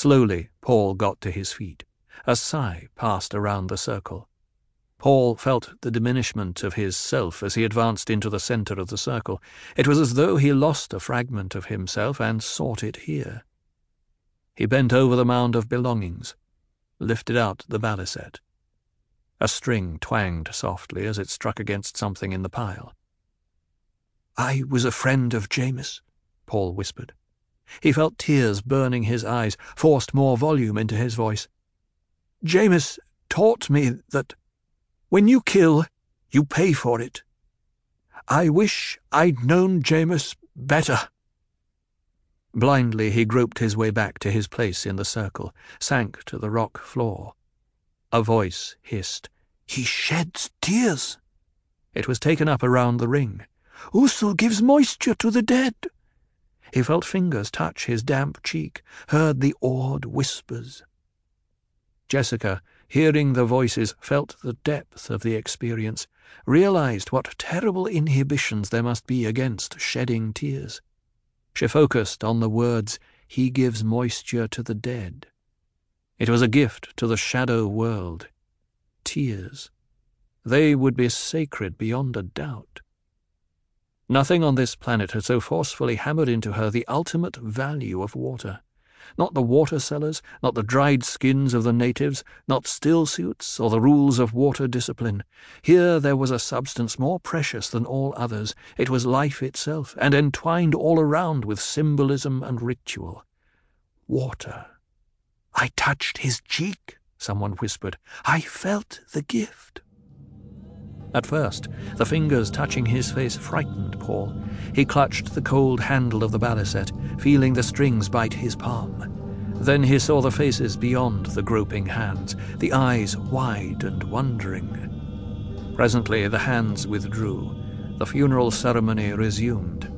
Slowly, Paul got to his feet. A sigh passed around the circle. Paul felt the diminishment of his self as he advanced into the centre of the circle. It was as though he lost a fragment of himself and sought it here. He bent over the mound of belongings, lifted out the baliset. A string twanged softly as it struck against something in the pile. I was a friend of Jamis, Paul whispered. He felt tears burning his eyes, forced more volume into his voice. Jamis taught me that when you kill, you pay for it. I wish I'd known Jamis better. Blindly he groped his way back to his place in the circle, sank to the rock floor. A voice hissed, He sheds tears. It was taken up around the ring. Usul gives moisture to the dead. He felt fingers touch his damp cheek, heard the awed whispers. Jessica hearing the voices, felt the depth of the experience, realized what terrible inhibitions there must be against shedding tears. She focused on the words, He gives moisture to the dead. It was a gift to the shadow world. Tears. They would be sacred beyond a doubt. Nothing on this planet had so forcefully hammered into her the ultimate value of water not the water sellers, not the dried skins of the natives, not stillsuits or the rules of water discipline. Here there was a substance more precious than all others. It was life itself, and entwined all around with symbolism and ritual. Water. I touched his cheek, someone whispered. I felt the gift. At first, the fingers touching his face frightened Paul. He clutched the cold handle of the baliset, feeling the strings bite his palm. Then he saw the faces beyond the groping hands, the eyes wide and wondering. Presently the hands withdrew. The funeral ceremony resumed.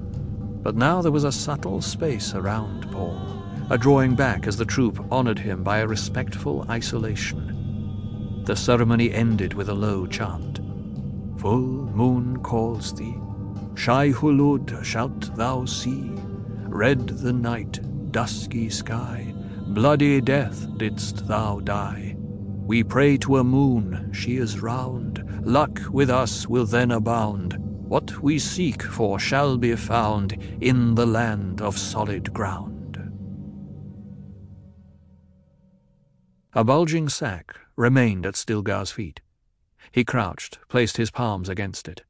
But now there was a subtle space around Paul, a drawing back as the troop honored him by a respectful isolation. The ceremony ended with a low chant. Full moon calls thee, Shai Hulud shalt thou see, red the night, dusky sky, bloody death didst thou die. We pray to a moon, she is round, luck with us will then abound. What we seek for shall be found in the land of solid ground. A bulging sack remained at Stilgar's feet. He crouched, placed his palms against it.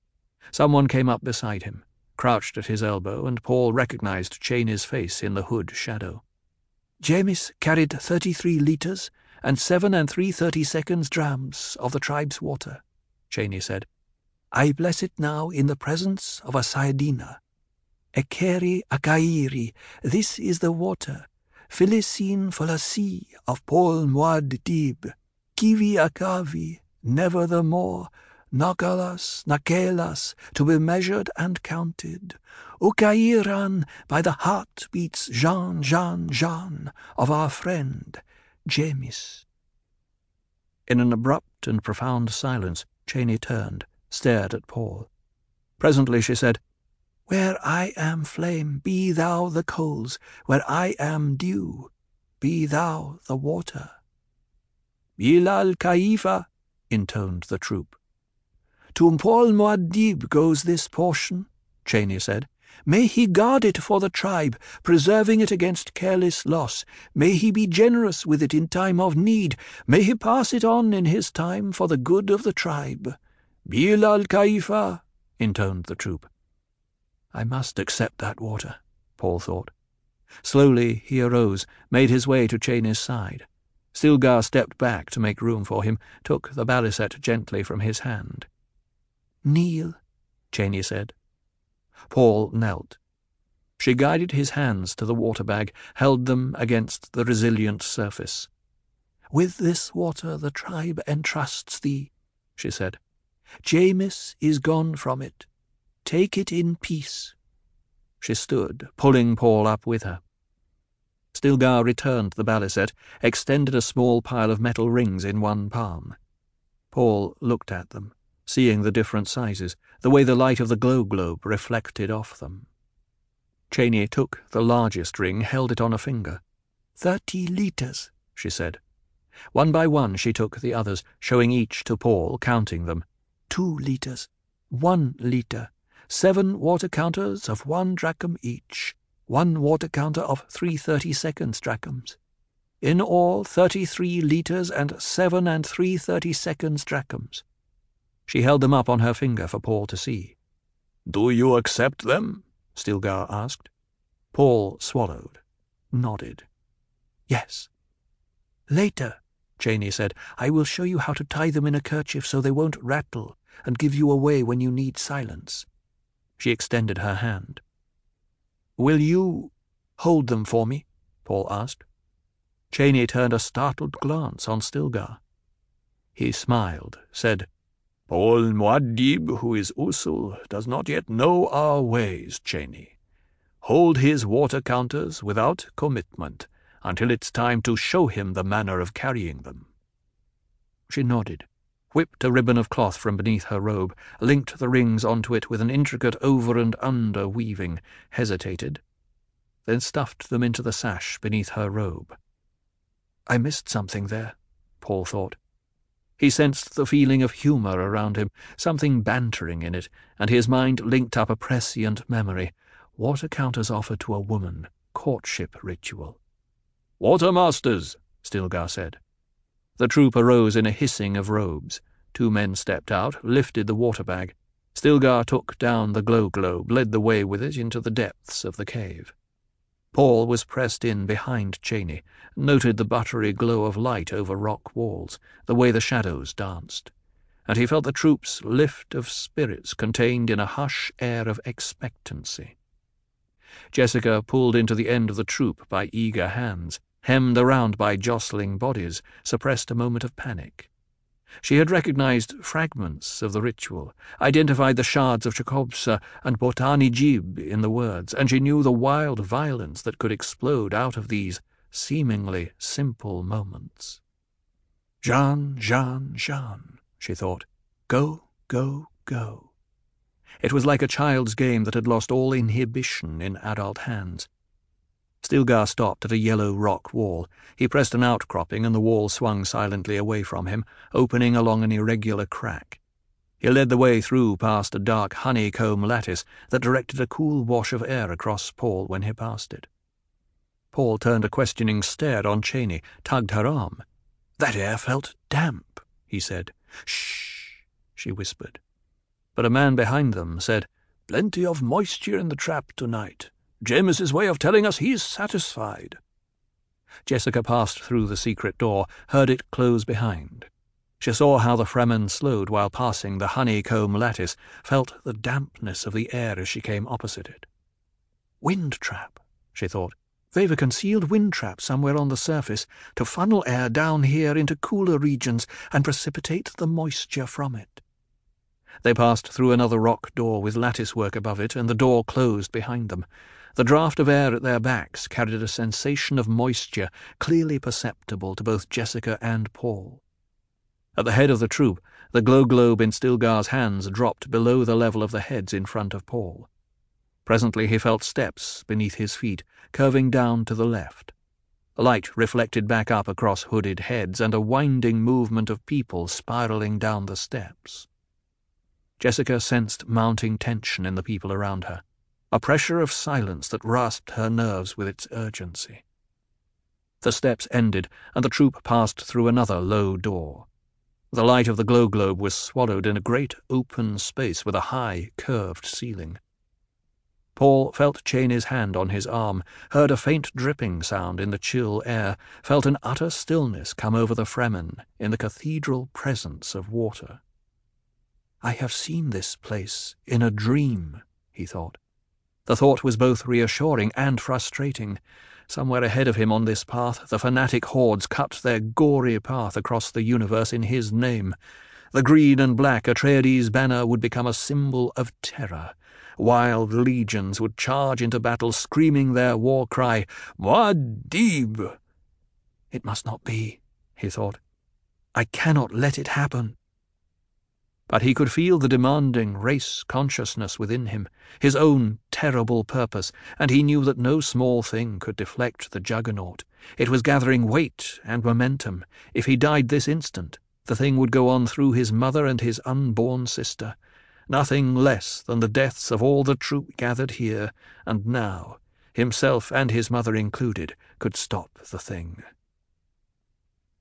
Someone came up beside him, crouched at his elbow, and Paul recognized Chani's face in the hood shadow. Jamis carried thirty-three litres and seven and three thirty-seconds drams of the tribe's water, Chani said. I bless it now in the presence of a Sayadina. Ekeri Akairi, this is the water. Philisin Falasi of Paul Muad'Dib. Kivi Akavi, never the more, Nagalas, Nakelas, to be measured and counted, Ukairan by the heart beats Jean, Jean, Jean of our friend Jamis. In an abrupt and profound silence, Chani turned, stared at Paul. Presently she said, Where I am flame, be thou the coals, where I am dew, be thou the water. Bilal Kaifa, intoned the troop. To Paul Muad'Dib goes this portion, Chani said. May he guard it for the tribe, preserving it against careless loss. May he be generous with it in time of need. May he pass it on in his time for the good of the tribe. Bil al Kaifa, intoned the troop. I must accept that water, Paul thought. Slowly he arose, made his way to Chani's side. Stilgar stepped back to make room for him, took the baliset gently from his hand. Kneel, Chani said. Paul knelt. She guided his hands to the water bag, held them against the resilient surface. With this water the tribe entrusts thee, she said. Jamis is gone from it. Take it in peace. She stood, pulling Paul up with her. Stilgar returned the baliset, extended a small pile of metal rings in one palm. Paul looked at them, seeing the different sizes, the way the light of the glow globe reflected off them. Chani took the largest ring, held it on a finger. Thirty litres, she said. One by one she took the others, showing each to Paul, counting them. Two litres, one litre, seven water counters of one drachm each, one water counter of three thirty-seconds drachms. In all, thirty-three litres and seven and three thirty-seconds drachms. She held them up on her finger for Paul to see. Do you accept them? Stilgar asked. Paul swallowed, nodded. Yes. Later, Chani said, I will show you how to tie them in a kerchief so they won't rattle and give you away when you need silence. She extended her hand. Will you hold them for me? Paul asked. Chani turned a startled glance on Stilgar. He smiled, said, Paul Muad'Dib, who is Usul, does not yet know our ways, Chani. Hold his water counters without commitment until it's time to show him the manner of carrying them. She nodded, whipped a ribbon of cloth from beneath her robe, linked the rings onto it with an intricate over and under weaving, hesitated, then stuffed them into the sash beneath her robe. I missed something there, Paul thought. He sensed the feeling of humour around him, something bantering in it, and his mind linked up a prescient memory. Water counters offered to a woman, courtship ritual. Watermasters, Stilgar said. The troop arose in a hissing of robes. Two men stepped out, lifted the water bag. Stilgar took down the glow globe, led the way with it into the depths of the cave. Paul was pressed in behind Chani, noted the buttery glow of light over rock walls, the way the shadows danced, and he felt the troop's lift of spirits contained in a hush air of expectancy. Jessica pulled into the end of the troop by eager hands, hemmed around by jostling bodies, suppressed a moment of panic. She had recognized fragments of the ritual, identified the shards of Chakobsa and Bhotani Jib in the words, and she knew the wild violence that could explode out of these seemingly simple moments. Jean, Jean, Jean, she thought. Go, go, go. It was like a child's game that had lost all inhibition in adult hands. Stilgar stopped at a yellow rock wall. He pressed an outcropping, and the wall swung silently away from him, opening along an irregular crack. He led the way through past a dark honeycomb lattice that directed a cool wash of air across Paul when he passed it. Paul turned a questioning stare on Chani, tugged her arm. That air felt damp, he said. Shh, she whispered. But a man behind them said, Plenty of moisture in the trap tonight. Jamis's way of telling us he's satisfied. Jessica passed through the secret door, heard it close behind. She saw how the Fremen slowed while passing the honeycomb lattice, felt the dampness of the air as she came opposite it. Wind trap, she thought. They've a concealed wind trap somewhere on the surface to funnel air down here into cooler regions and precipitate the moisture from it. They passed through another rock door with lattice work above it, and the door closed behind them. The draught of air at their backs carried a sensation of moisture clearly perceptible to both Jessica and Paul. At the head of the troop, the glow globe in Stilgar's hands dropped below the level of the heads in front of Paul. Presently he felt steps beneath his feet, curving down to the left. Light reflected back up across hooded heads, and a winding movement of people spiraling down the steps. Jessica sensed mounting tension in the people around her a pressure of silence that rasped her nerves with its urgency. The steps ended, and the troop passed through another low door. The light of the glow globe was swallowed in a great open space with a high, curved ceiling. Paul felt Chani's hand on his arm, heard a faint dripping sound in the chill air, felt an utter stillness come over the Fremen in the cathedral presence of water. I have seen this place in a dream, he thought. The thought was both reassuring and frustrating. Somewhere ahead of him on this path, the fanatic hordes cut their gory path across the universe in his name. The green and black Atreides banner would become a symbol of terror. Wild legions would charge into battle, screaming their war cry, Muad'Dib! It must not be, he thought. I cannot let it happen. But he could feel the demanding race consciousness within him, his own terrible purpose, and he knew that no small thing could deflect the juggernaut. It was gathering weight and momentum. If he died this instant, the thing would go on through his mother and his unborn sister. Nothing less than the deaths of all the troop gathered here and now, himself and his mother included, could stop the thing.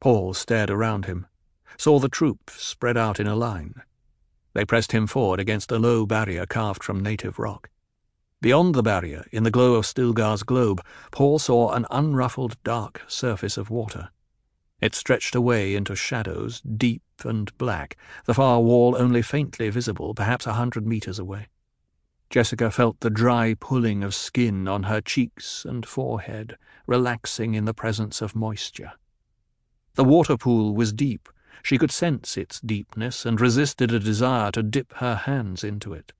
Paul stared around him, saw the troop spread out in a line. They pressed him forward against a low barrier carved from native rock. Beyond the barrier, in the glow of Stilgar's globe, Paul saw an unruffled dark surface of water. It stretched away into shadows, deep and black, the far wall only faintly visible, perhaps a hundred metres away. Jessica felt the dry pulling of skin on her cheeks and forehead, relaxing in the presence of moisture. The water pool was deep. She could sense its deepness and resisted a desire to dip her hands into it.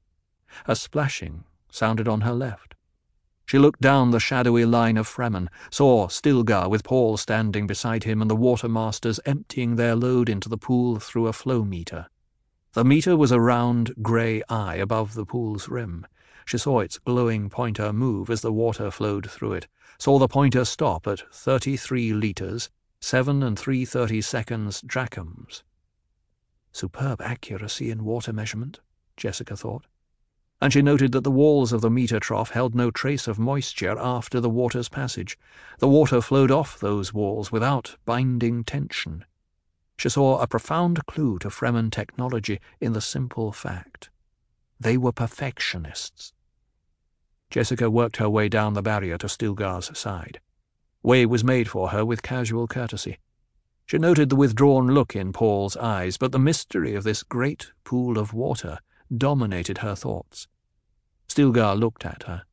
A splashing sounded on her left. She looked down the shadowy line of Fremen, saw Stilgar with Paul standing beside him and the watermasters emptying their load into the pool through a flow meter. The meter was a round grey eye above the pool's rim. She saw its glowing pointer move as the water flowed through it, saw the pointer stop at thirty-three litres, seven and three-thirty seconds drachms. Superb accuracy in water measurement, Jessica thought and she noted that the walls of the meter trough held no trace of moisture after the water's passage. The water flowed off those walls without binding tension. She saw a profound clue to Fremen technology in the simple fact. They were perfectionists. Jessica worked her way down the barrier to Stilgar's side. Way was made for her with casual courtesy. She noted the withdrawn look in Paul's eyes, but the mystery of this great pool of water dominated her thoughts. Stilgar looked at her.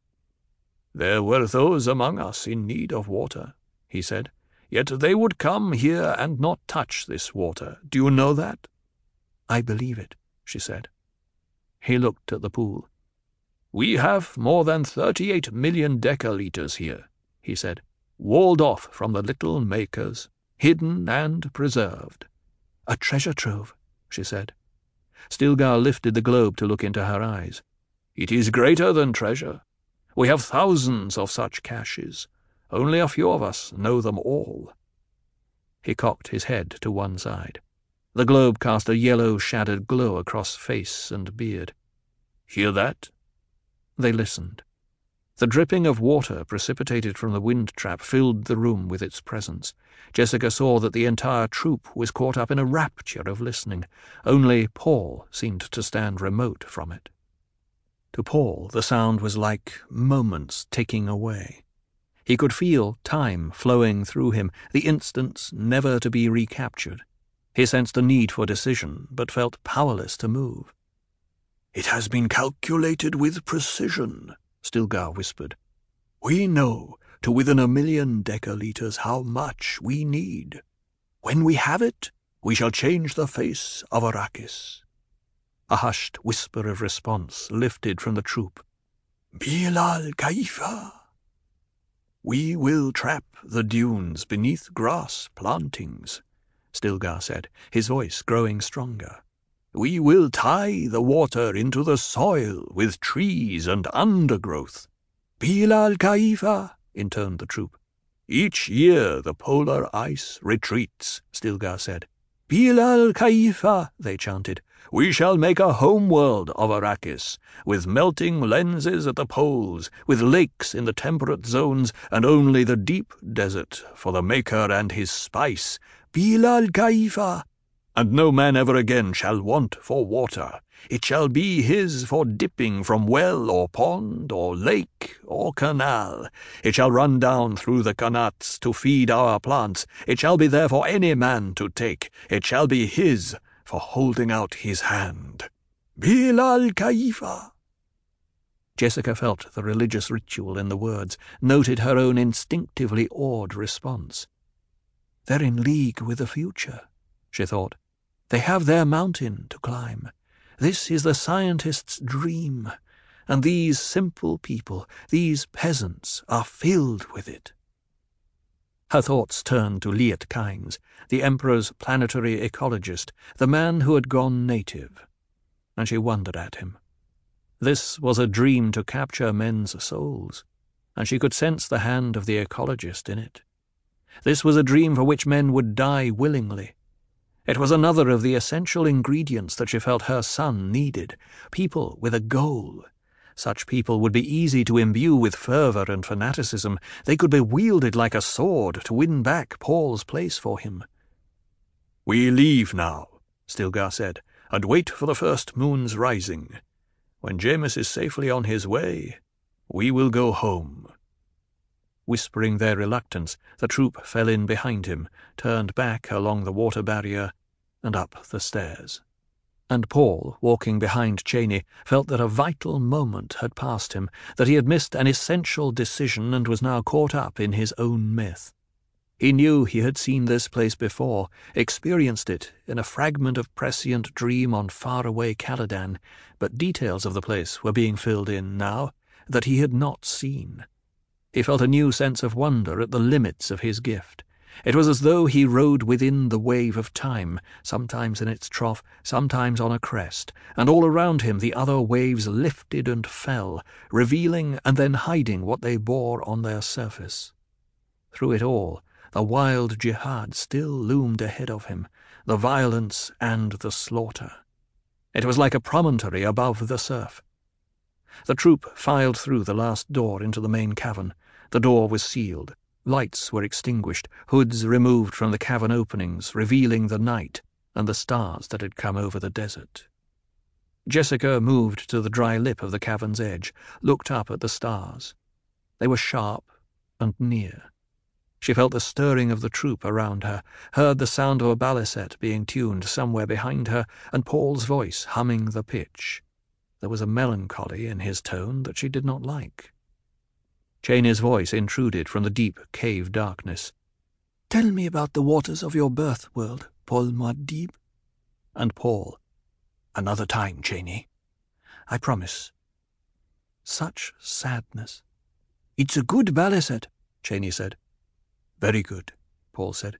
There were those among us in need of water, he said. Yet they would come here and not touch this water. Do you know that? I believe it, she said. He looked at the pool. We have more than thirty-eight million decaliters here, he said, walled off from the little makers, hidden and preserved. A treasure trove, she said. Stilgar lifted the globe to look into her eyes. It is greater than treasure. We have thousands of such caches. Only a few of us know them all. He cocked his head to one side. The globe cast a yellow shadowed glow across face and beard. Hear that? They listened. The dripping of water precipitated from the wind trap filled the room with its presence. Jessica saw that the entire troop was caught up in a rapture of listening. Only Paul seemed to stand remote from it. To Paul, the sound was like moments ticking away. He could feel time flowing through him, the instants never to be recaptured. He sensed a need for decision, but felt powerless to move. It has been calculated with precision, Stilgar whispered. We know to within a million decaliters how much we need. When we have it, we shall change the face of Arrakis. A hushed whisper of response lifted from the troop. Bilal Kaifa. We will trap the dunes beneath grass plantings, Stilgar said, his voice growing stronger. We will tie the water into the soil with trees and undergrowth. Bilal Kaifa, intoned the troop. Each year the polar ice retreats, Stilgar said. Bilal Kaifa, they chanted. We shall make a homeworld of Arrakis, with melting lenses at the poles, with lakes in the temperate zones, and only the deep desert for the Maker and his spice. Bilal Kaifa, and no man ever again shall want for water. It shall be his for dipping from well or pond or lake or canal. It shall run down through the qanats to feed our plants. It shall be there for any man to take. It shall be his for holding out his hand. Bilal Kaifa. Jessica felt the religious ritual in the words, noted her own instinctively awed response. They're in league with the future, she thought. They have their mountain to climb. This is the scientist's dream, and these simple people, these peasants, are filled with it. Her thoughts turned to Liet Kynes, the Emperor's planetary ecologist, the man who had gone native, and she wondered at him. This was a dream to capture men's souls, and she could sense the hand of the ecologist in it. This was a dream for which men would die willingly. It was another of the essential ingredients that she felt her son needed people with a goal. Such people would be easy to imbue with fervour and fanaticism. They could be wielded like a sword to win back Paul's place for him. We leave now, Stilgar said, and wait for the first moon's rising. When Jamis is safely on his way, we will go home. Whispering their reluctance, the troop fell in behind him, turned back along the water barrier, and up the stairs. And Paul, walking behind Chani, felt that a vital moment had passed him, that he had missed an essential decision and was now caught up in his own myth. He knew he had seen this place before, experienced it in a fragment of prescient dream on faraway Caladan, but details of the place were being filled in now that he had not seen. He felt a new sense of wonder at the limits of his gift. It was as though he rode within the wave of time, sometimes in its trough, sometimes on a crest, and all around him the other waves lifted and fell, revealing and then hiding what they bore on their surface. Through it all, the wild jihad still loomed ahead of him, the violence and the slaughter. It was like a promontory above the surf. The troop filed through the last door into the main cavern. The door was sealed. Lights were extinguished, hoods removed from the cavern openings, revealing the night and the stars that had come over the desert. Jessica moved to the dry lip of the cavern's edge, looked up at the stars. They were sharp and near. She felt the stirring of the troop around her, heard the sound of a baliset being tuned somewhere behind her, and Paul's voice humming the pitch. There was a melancholy in his tone that she did not like. Chani's voice intruded from the deep cave darkness. Tell me about the waters of your birth world, Paul Muad'Dib. And Paul, Another time, Chani. I promise. Such sadness. It's a good baliset, Chani said. Very good, Paul said.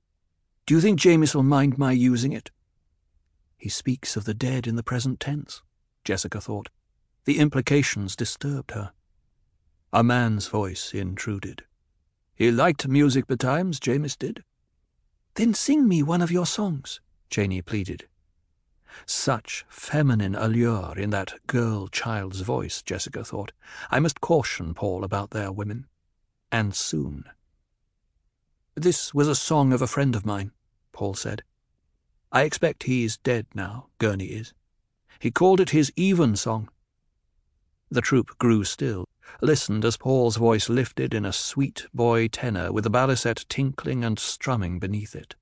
Do you think Jamis will mind my using it? He speaks of the dead in the present tense. Jessica thought. The implications disturbed her. A man's voice intruded. He liked music betimes, Jamis did. Then sing me one of your songs, Chani pleaded. Such feminine allure in that girl-child's voice, Jessica thought. I must caution Paul about their women. And soon. This was a song of a friend of mine, Paul said. I expect he's dead now, Gurney is. He called it his even song. The troop grew still, listened as Paul's voice lifted in a sweet boy tenor with the baliset tinkling and strumming beneath it.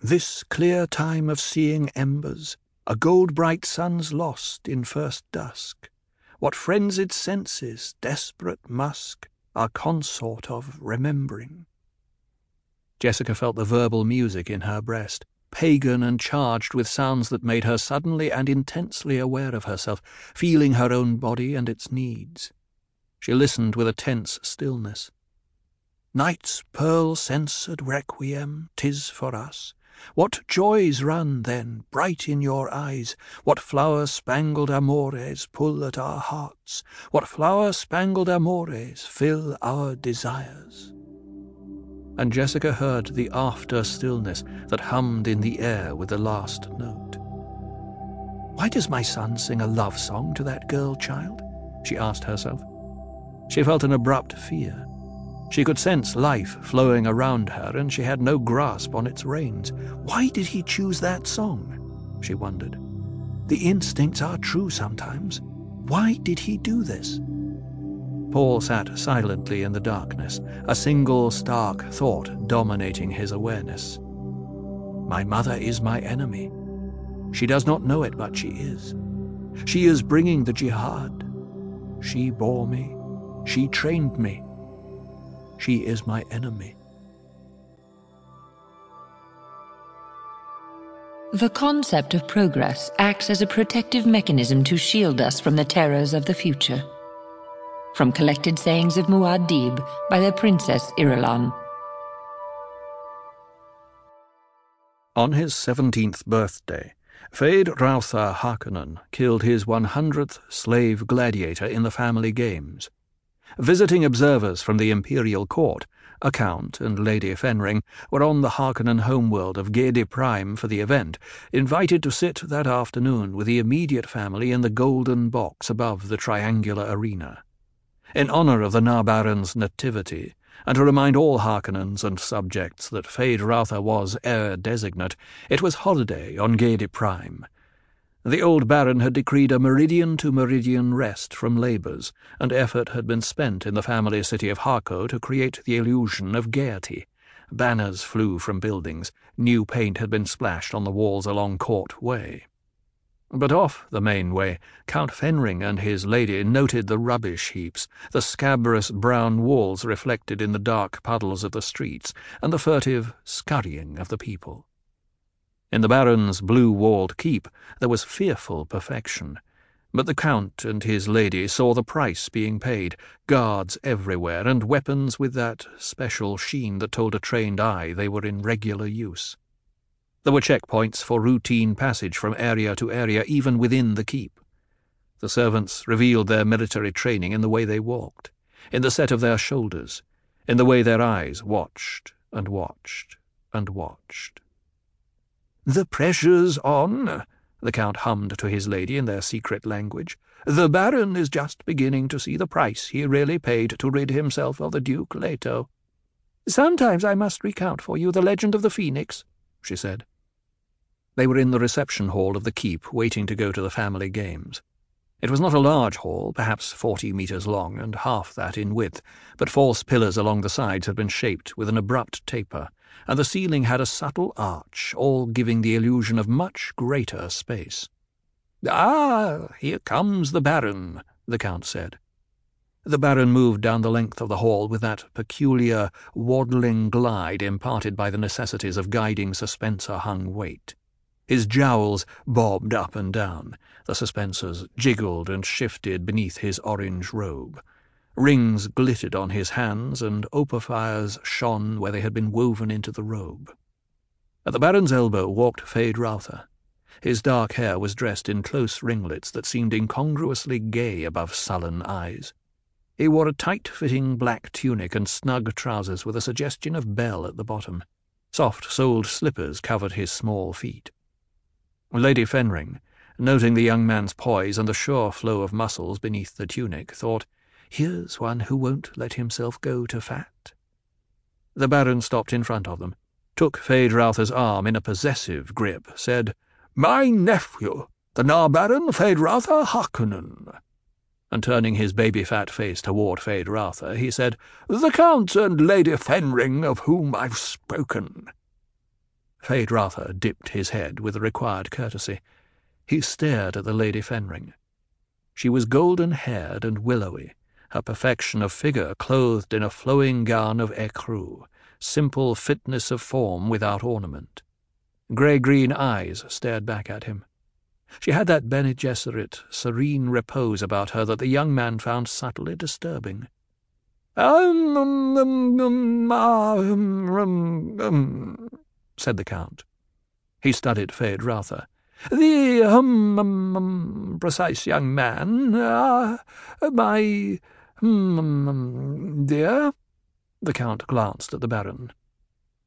This clear time of seeing embers, a gold-bright sun's lost in first dusk. What frenzied senses, desperate musk, are consort of remembering. Jessica felt the verbal music in her breast, pagan and charged with sounds that made her suddenly and intensely aware of herself, feeling her own body and its needs. She listened with a tense stillness. Night's pearl-censored requiem, tis for us. What joys run, then, bright in your eyes? What flower-spangled amores pull at our hearts? What flower-spangled amores fill our desires? And Jessica heard the after stillness that hummed in the air with the last note. Why does my son sing a love song to that girl child? she asked herself. She felt an abrupt fear. She could sense life flowing around her, and she had no grasp on its reins. Why did he choose that song? she wondered. The instincts are true sometimes. Why did he do this? Paul sat silently in the darkness, a single stark thought dominating his awareness. My mother is my enemy. She does not know it, but she is. She is bringing the jihad. She bore me. She trained me. She is my enemy. The concept of progress acts as a protective mechanism to shield us from the terrors of the future from Collected Sayings of Muad'Dib by the Princess Irulan. On his seventeenth birthday, Feyd-Rautha Harkonnen killed his 100th slave gladiator in the family games. Visiting observers from the imperial court, a count and Lady Fenring, were on the Harkonnen homeworld of Giedi Prime for the event, invited to sit that afternoon with the immediate family in the golden box above the triangular arena. In honour of the na-Baron's nativity, and to remind all Harkonnens and subjects that Feyd-Rautha was heir designate, it was holiday on Giedi Prime. The old Baron had decreed a meridian to meridian rest from labours, and effort had been spent in the family city of Harko to create the illusion of gaiety. Banners flew from buildings, new paint had been splashed on the walls along Court Way. But off the main way, Count Fenring and his lady noted the rubbish heaps, the scabrous brown walls reflected in the dark puddles of the streets, and the furtive scurrying of the people. In the Baron's blue-walled keep there was fearful perfection, but the Count and his lady saw the price being paid, guards everywhere, and weapons with that special sheen that told a trained eye they were in regular use. There were checkpoints for routine passage from area to area, even within the keep. The servants revealed their military training in the way they walked, in the set of their shoulders, in the way their eyes watched and watched and watched. The pressure's on, the Count hummed to his lady in their secret language. The Baron is just beginning to see the price he really paid to rid himself of the Duke Leto. Sometimes I must recount for you the legend of the Phoenix, she said. They were in the reception hall of the keep, waiting to go to the family games. It was not a large hall, perhaps forty metres long and half that in width, but false pillars along the sides had been shaped with an abrupt taper, and the ceiling had a subtle arch, all giving the illusion of much greater space. Ah, here comes the Baron, the Count said. The Baron moved down the length of the hall with that peculiar, waddling glide imparted by the necessities of guiding suspensor-hung weight. His jowls bobbed up and down, the suspensors jiggled and shifted beneath his orange robe. Rings glittered on his hands, and opafires shone where they had been woven into the robe. At the Baron's elbow walked Feyd-Rautha. His dark hair was dressed in close ringlets that seemed incongruously gay above sullen eyes. He wore a tight-fitting black tunic and snug trousers with a suggestion of bell at the bottom. Soft-soled slippers covered his small feet. Lady Fenring, noting the young man's poise and the sure flow of muscles beneath the tunic, thought, Here's one who won't let himself go to fat. The Baron stopped in front of them, took Feyd-Rautha's arm in a possessive grip, said, My nephew, the na-Baron Feyd-Rautha Harkonnen. And turning his baby-fat face toward Feyd-Rautha, he said, The Count and Lady Fenring of whom I've spoken. Feyd-Rautha dipped his head with the required courtesy. He stared at the Lady Fenring. She was golden-haired and willowy, her perfection of figure clothed in a flowing gown of ecru, simple fitness of form without ornament. Grey-green eyes stared back at him. She had that Bene Gesserit, serene repose about her that the young man found subtly disturbing. Um, um, um, um, um, um, said the Count. He studied Feyd-Rautha. The, um, um, um, precise young man, uh, my, um, um, dear? The Count glanced at the Baron.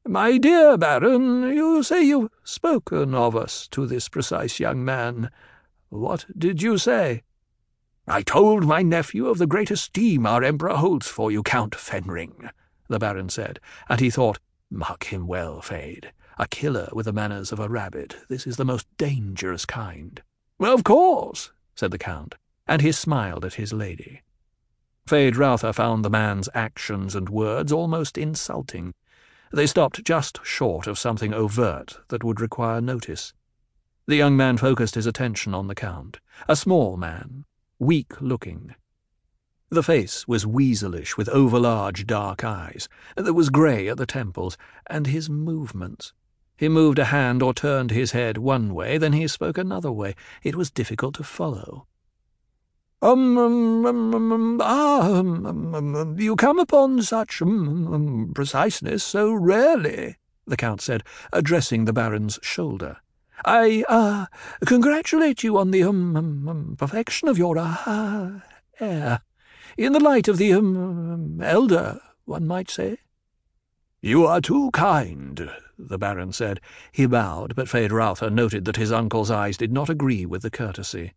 My dear Baron, you say you've spoken of us to this precise young man. What did you say? I told my nephew of the great esteem our Emperor holds for you, Count Fenring, the Baron said, and he thought, Mark him well, Feyd. A killer with the manners of a rabbit. This is the most dangerous kind. Of course, said the Count, and he smiled at his lady. Feyd-Rautha found the man's actions and words almost insulting. They stopped just short of something overt that would require notice. The young man focused his attention on the Count, a small man, weak-looking. The face was weaselish, with overlarge dark eyes. There was grey at the temples, and his movements. He moved a hand or turned his head one way, then he spoke another way. It was difficult to follow. Um, um, um, um, um ah, um, um, um, um, you come upon such um, um, preciseness so rarely, the Count said, addressing the Baron's shoulder. I, uh, congratulate you on the, um, um, um perfection of your, uh, hair. In the light of the, um, um, elder, one might say. You are too kind, the Baron said. He bowed, but Feyd-Rautha noted that his uncle's eyes did not agree with the courtesy.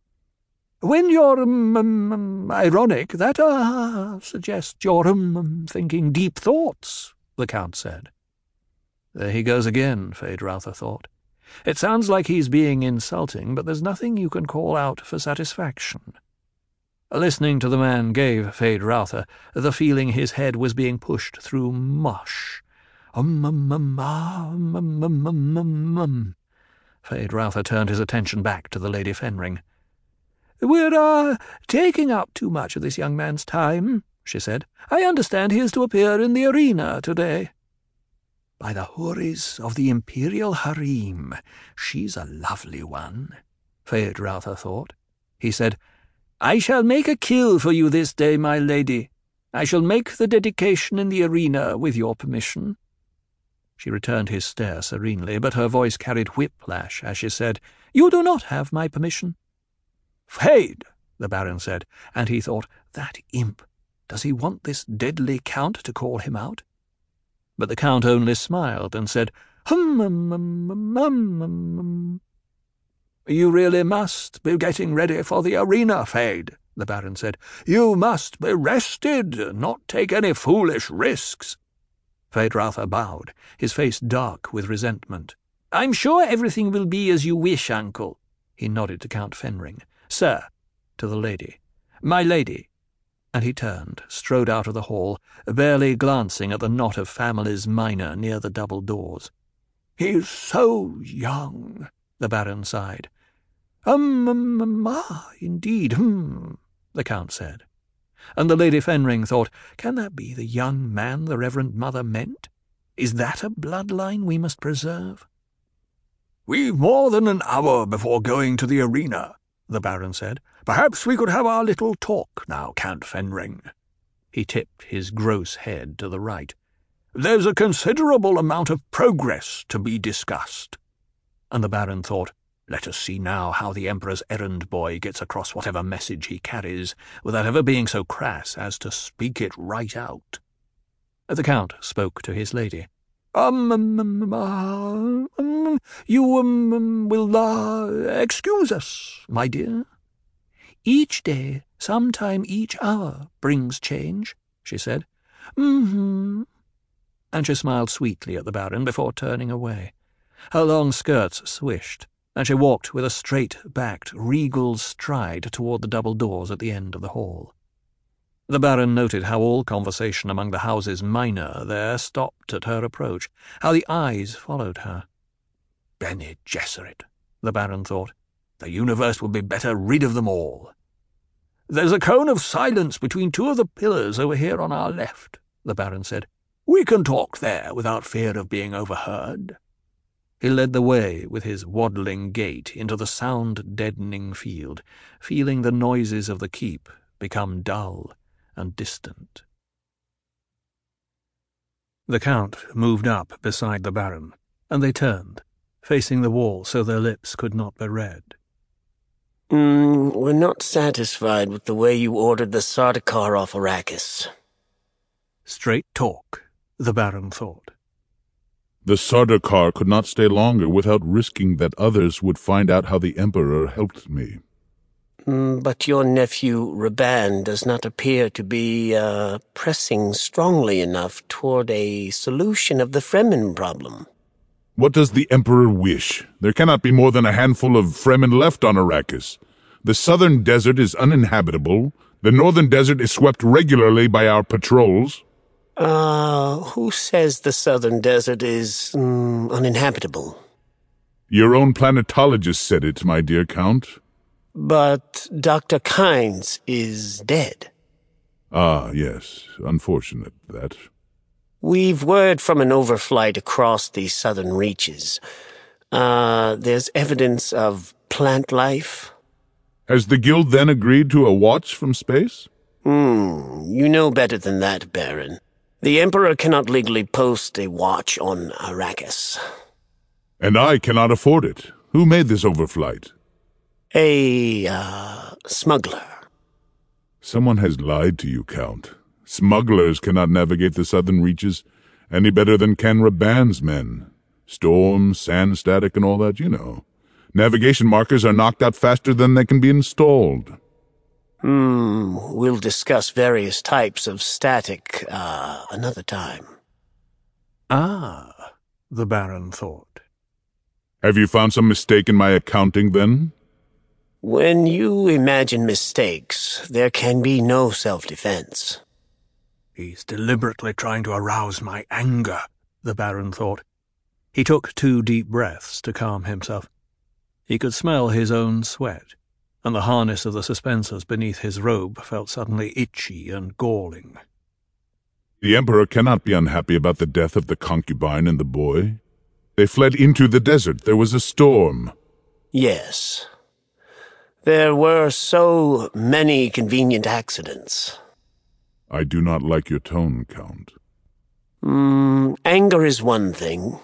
When you're um, um, ironic, that uh, suggests you're um, thinking deep thoughts, the Count said. There he goes again, Feyd-Rautha thought. It sounds like he's being insulting, but there's nothing you can call out for satisfaction. Listening to the man gave Feyd-Rautha the feeling his head was being pushed through mush. Um-um-um-um-um-um-um-um-um. Feyd-Rautha turned his attention back to the Lady Fenring. We're, uh, taking up too much of this young man's time, she said. I understand he is to appear in the arena today. By the houris of the Imperial Harem, she's a lovely one, Feyd-Rautha thought. He said, I shall make a kill for you this day, my lady. I shall make the dedication in the arena with your permission. She returned his stare serenely, but her voice carried whiplash as she said, You do not have my permission. Feyd, the Baron said, and he thought, That imp, does he want this deadly Count to call him out? But the Count only smiled and said, Hum, hum, hum, hum, hum, hum. You really must be getting ready for the arena, Feyd, the Baron said. You must be rested, not take any foolish risks. Feyd-Rautha bowed, his face dark with resentment. I'm sure everything will be as you wish, uncle. He nodded to Count Fenring. Sir, to the lady. My lady, and he turned, strode out of the hall, barely glancing at the knot of families minor near the double doors. He's so young, the Baron sighed. Um, um, um ah, indeed, hmm, the Count said. And the Lady Fenring thought, can that be the young man the Reverend Mother meant? Is that a bloodline we must preserve? We've more than an hour before going to the arena, the Baron said. Perhaps we could have our little talk now, Count Fenring. He tipped his gross head to the right. There's a considerable amount of progress to be discussed. And the Baron thought, let us see now how the Emperor's errand boy gets across whatever message he carries, without ever being so crass as to speak it right out. The Count spoke to his lady. Um, um, um, uh, um you, um, um, will, uh, excuse us, my dear. Each day, sometime each hour, brings change, she said. Mm-hmm. And she smiled sweetly at the Baron before turning away. Her long skirts swished, and she walked with a straight-backed, regal stride toward the double doors at the end of the hall. The Baron noted how all conversation among the houses minor there stopped at her approach, how the eyes followed her. Bene Gesserit, the Baron thought. The universe would be better rid of them all. There's a cone of silence between two of the pillars over here on our left, the Baron said. We can talk there without fear of being overheard. He led the way with his waddling gait into the sound-deadening field, feeling the noises of the keep become dull and distant. The Count moved up beside the Baron, and they turned, facing the wall so their lips could not be read. Mm, we're not satisfied with the way you ordered the Sardaukar off Arrakis. Straight talk, the Baron thought. The Sardaukar could not stay longer without risking that others would find out how the Emperor helped me. Mm, but your nephew Rabban does not appear to be uh, pressing strongly enough toward a solution of the Fremen problem. What does the Emperor wish? There cannot be more than a handful of Fremen left on Arrakis. The southern desert is uninhabitable. The northern desert is swept regularly by our patrols. Uh, who says the southern desert is mm, uninhabitable? Your own planetologist said it, my dear Count. But Dr. Kynes is dead. Ah, yes. Unfortunate, that. We've word from an overflight across the southern reaches. Uh, there's evidence of plant life. Has the Guild then agreed to a watch from space? Hmm, you know better than that, Baron. The Emperor cannot legally post a watch on Arrakis. And I cannot afford it. Who made this overflight? A, uh, smuggler. Someone has lied to you, Count. Smugglers cannot navigate the southern reaches any better than can Rabban's men. Storm, sand static, and all that, you know. Navigation markers are knocked out faster than they can be installed. Hmm, we'll discuss various types of static, uh, another time. Ah, the Baron thought. Have you found some mistake in my accounting, then? When you imagine mistakes, there can be no self-defense. He's deliberately trying to arouse my anger, the Baron thought. He took two deep breaths to calm himself. He could smell his own sweat, and the harness of the suspensors beneath his robe felt suddenly itchy and galling. The Emperor cannot be unhappy about the death of the concubine and the boy. They fled into the desert. There was a storm. Yes, there were so many convenient accidents. I do not like your tone, Count. Mm, anger is one thing,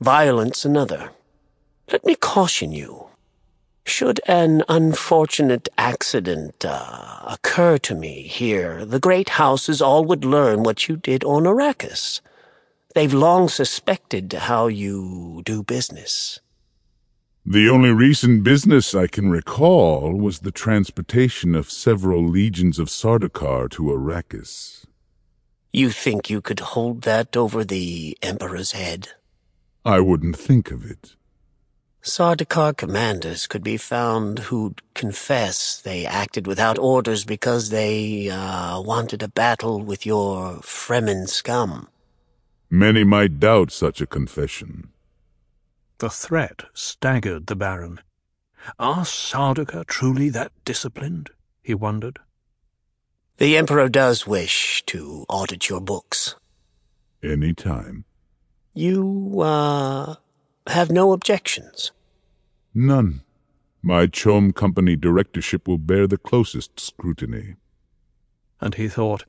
violence another. Let me caution you. Should an unfortunate accident uh, occur to me here, the great houses all would learn what you did on Arrakis. They've long suspected how you do business. The only recent business I can recall was the transportation of several legions of Sardaukar to Arrakis. You think you could hold that over the Emperor's head? I wouldn't think of it. Sardaukar commanders could be found who'd confess they acted without orders because they, uh, wanted a battle with your Fremen scum. Many might doubt such a confession. The threat staggered the Baron. Are Sardaukar truly that disciplined? he wondered. The Emperor does wish to audit your books. Any time. You, uh, have no objections? None. My CHOAM Company directorship will bear the closest scrutiny. And he thought,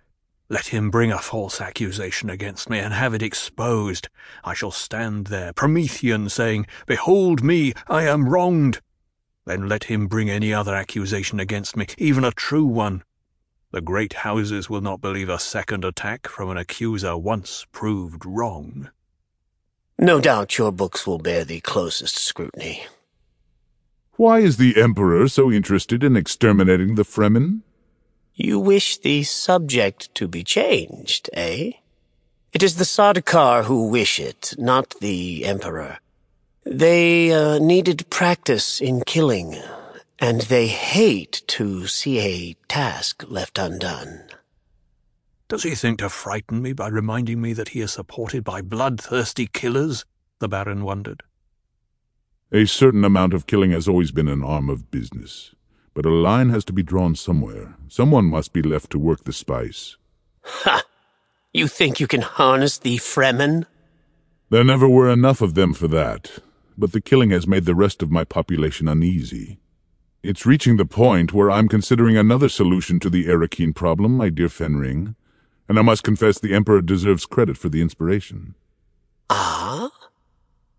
let him bring a false accusation against me and have it exposed. I shall stand there, Promethean, saying, Behold me, I am wronged. Then let him bring any other accusation against me, even a true one. The great houses will not believe a second attack from an accuser once proved wrong. No doubt your books will bear the closest scrutiny. Why is the Emperor so interested in exterminating the Fremen? You wish the subject to be changed, eh? It is the Sardaukar who wish it, not the Emperor. They uh, needed practice in killing, and they hate to see a task left undone. Does he think to frighten me by reminding me that he is supported by bloodthirsty killers? The Baron wondered. A certain amount of killing has always been an arm of business. But a line has to be drawn somewhere. Someone must be left to work the spice. Ha! You think you can harness the Fremen? There never were enough of them for that, but the killing has made the rest of my population uneasy. It's reaching the point where I'm considering another solution to the Arakeen problem, my dear Fenring, and I must confess the Emperor deserves credit for the inspiration. Ah?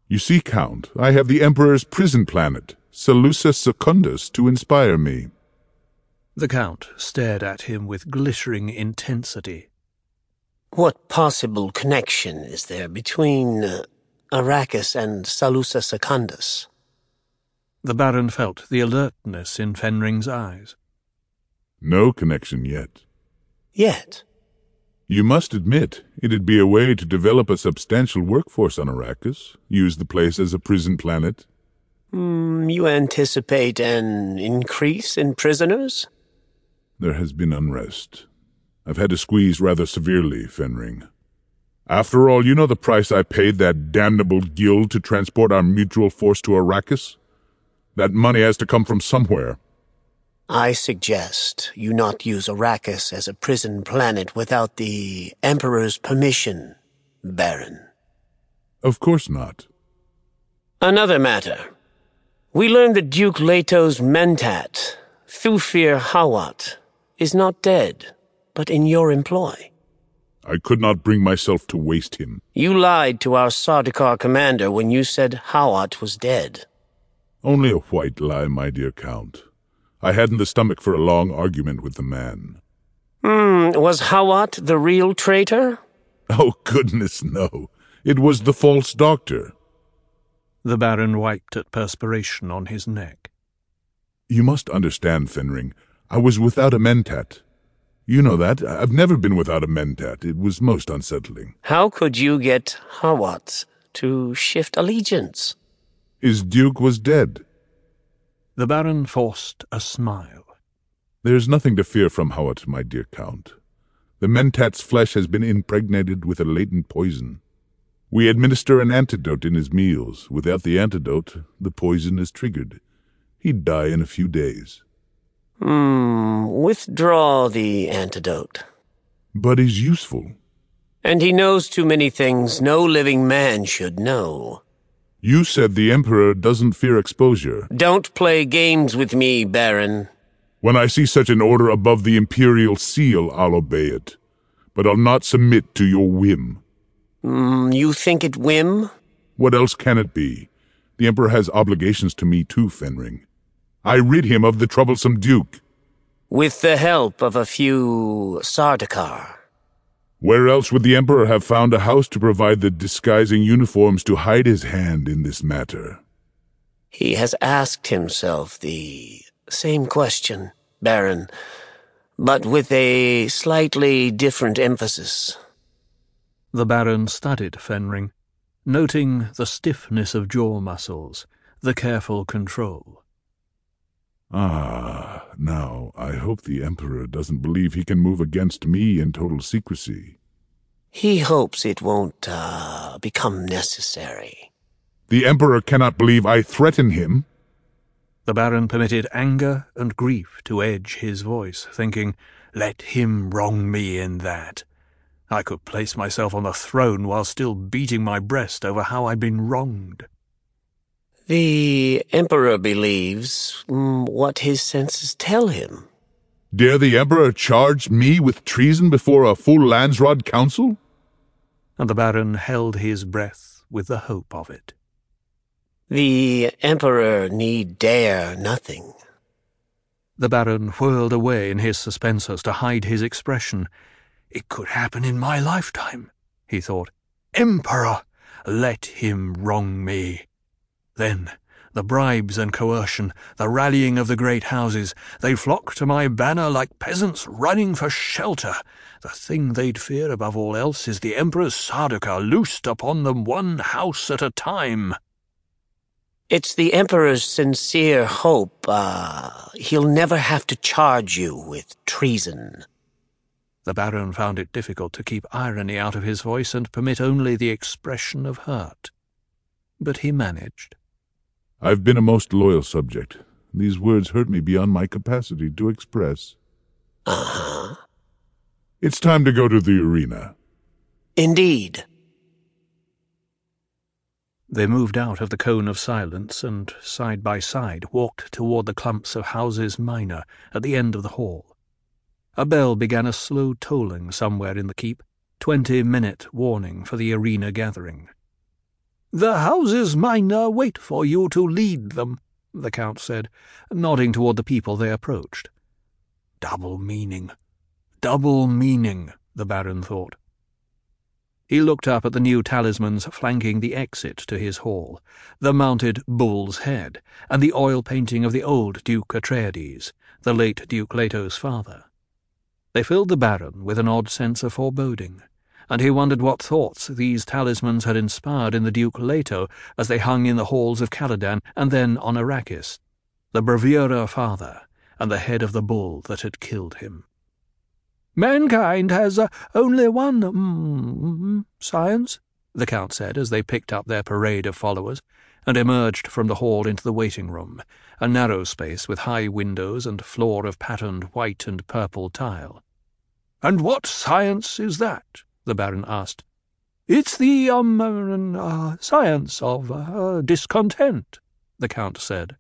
You see, Count, I have the Emperor's prison planet, Salusa Secundus to inspire me. The Count stared at him with glittering intensity. What possible connection is there between uh, Arrakis and Salusa Secundus? The Baron felt the alertness in Fenring's eyes. No connection yet. Yet? You must admit, it'd be a way to develop a substantial workforce on Arrakis, use the place as a prison planet, Mm, you anticipate an increase in prisoners? There has been unrest. I've had to squeeze rather severely, Fenring. After all, you know the price I paid that damnable guild to transport our mutual force to Arrakis? That money has to come from somewhere. I suggest you not use Arrakis as a prison planet without the Emperor's permission, Baron. Of course not. Another matter. We learned that Duke Leto's mentat, Thufir Hawat, is not dead, but in your employ. I could not bring myself to waste him. You lied to our Sardaukar commander when you said Hawat was dead. Only a white lie, my dear Count. I hadn't the stomach for a long argument with the man. Hmm, was Hawat the real traitor? Oh, goodness, no. It was the false doctor. The Baron wiped at perspiration on his neck. You must understand, Fenring. I was without a mentat. You know that. I've never been without a mentat. It was most unsettling. How could you get Hawat to shift allegiance? His duke was dead. The Baron forced a smile. There's nothing to fear from Hawat, my dear Count. The mentat's flesh has been impregnated with a latent poison. We administer an antidote in his meals. Without the antidote, the poison is triggered. He'd die in a few days. Hmm, withdraw the antidote. But he's useful. And he knows too many things no living man should know. You said the Emperor doesn't fear exposure. Don't play games with me, Baron. When I see such an order above the Imperial seal, I'll obey it. But I'll not submit to your whim. Mm, you think it whim? What else can it be? The Emperor has obligations to me too, Fenring. I rid him of the troublesome Duke. With the help of a few Sardaukar. Where else would the Emperor have found a house to provide the disguising uniforms to hide his hand in this matter? He has asked himself the same question, Baron, but with a slightly different emphasis. The Baron studied Fenring, noting the stiffness of jaw muscles, the careful control. Ah, now I hope the Emperor doesn't believe he can move against me in total secrecy. He hopes it won't, uh, become necessary. The Emperor cannot believe I threaten him. The Baron permitted anger and grief to edge his voice, thinking, Let him wrong me in that. I could place myself on the throne while still beating my breast over how I'd been wronged. The Emperor believes mm, what his senses tell him. Dare the Emperor charge me with treason before a full Landsraad council? And the Baron held his breath with the hope of it. The Emperor need dare nothing. The Baron whirled away in his suspensors to hide his expression. It could happen in my lifetime, he thought. Emperor, let him wrong me. Then, the bribes and coercion, the rallying of the great houses, they flock to my banner like peasants running for shelter. The thing they'd fear above all else is the Emperor's Sardaukar loosed upon them one house at a time. It's the Emperor's sincere hope, uh, he'll never have to charge you with treason. The Baron found it difficult to keep irony out of his voice and permit only the expression of hurt. But he managed. I've been a most loyal subject. These words hurt me beyond my capacity to express. Uh-huh. It's time to go to the arena. Indeed. They moved out of the cone of silence and, side by side, walked toward the clumps of houses minor at the end of the hall. A bell began a slow tolling somewhere in the keep, twenty-minute warning for the arena gathering. The houses minor uh, wait for you to lead them, the Count said, nodding toward the people they approached. Double meaning. Double meaning, the Baron thought. He looked up at the new talismans flanking the exit to his hall, the mounted bull's head, and the oil painting of the old Duke Atreides, the late Duke Leto's father. They filled the Baron with an odd sense of foreboding and he wondered what thoughts these talismans had inspired in the Duke Leto as they hung in the halls of Caladan and then on Arrakis, the bravura father and the head of the bull that had killed him. Mankind has uh, only one mm, science, the Count said as they picked up their parade of followers and emerged from the hall into the waiting room, a narrow space with high windows and floor of patterned white and purple tile. And what science is that? The Baron asked. It's the, um, uh, science of uh, discontent, the Count said.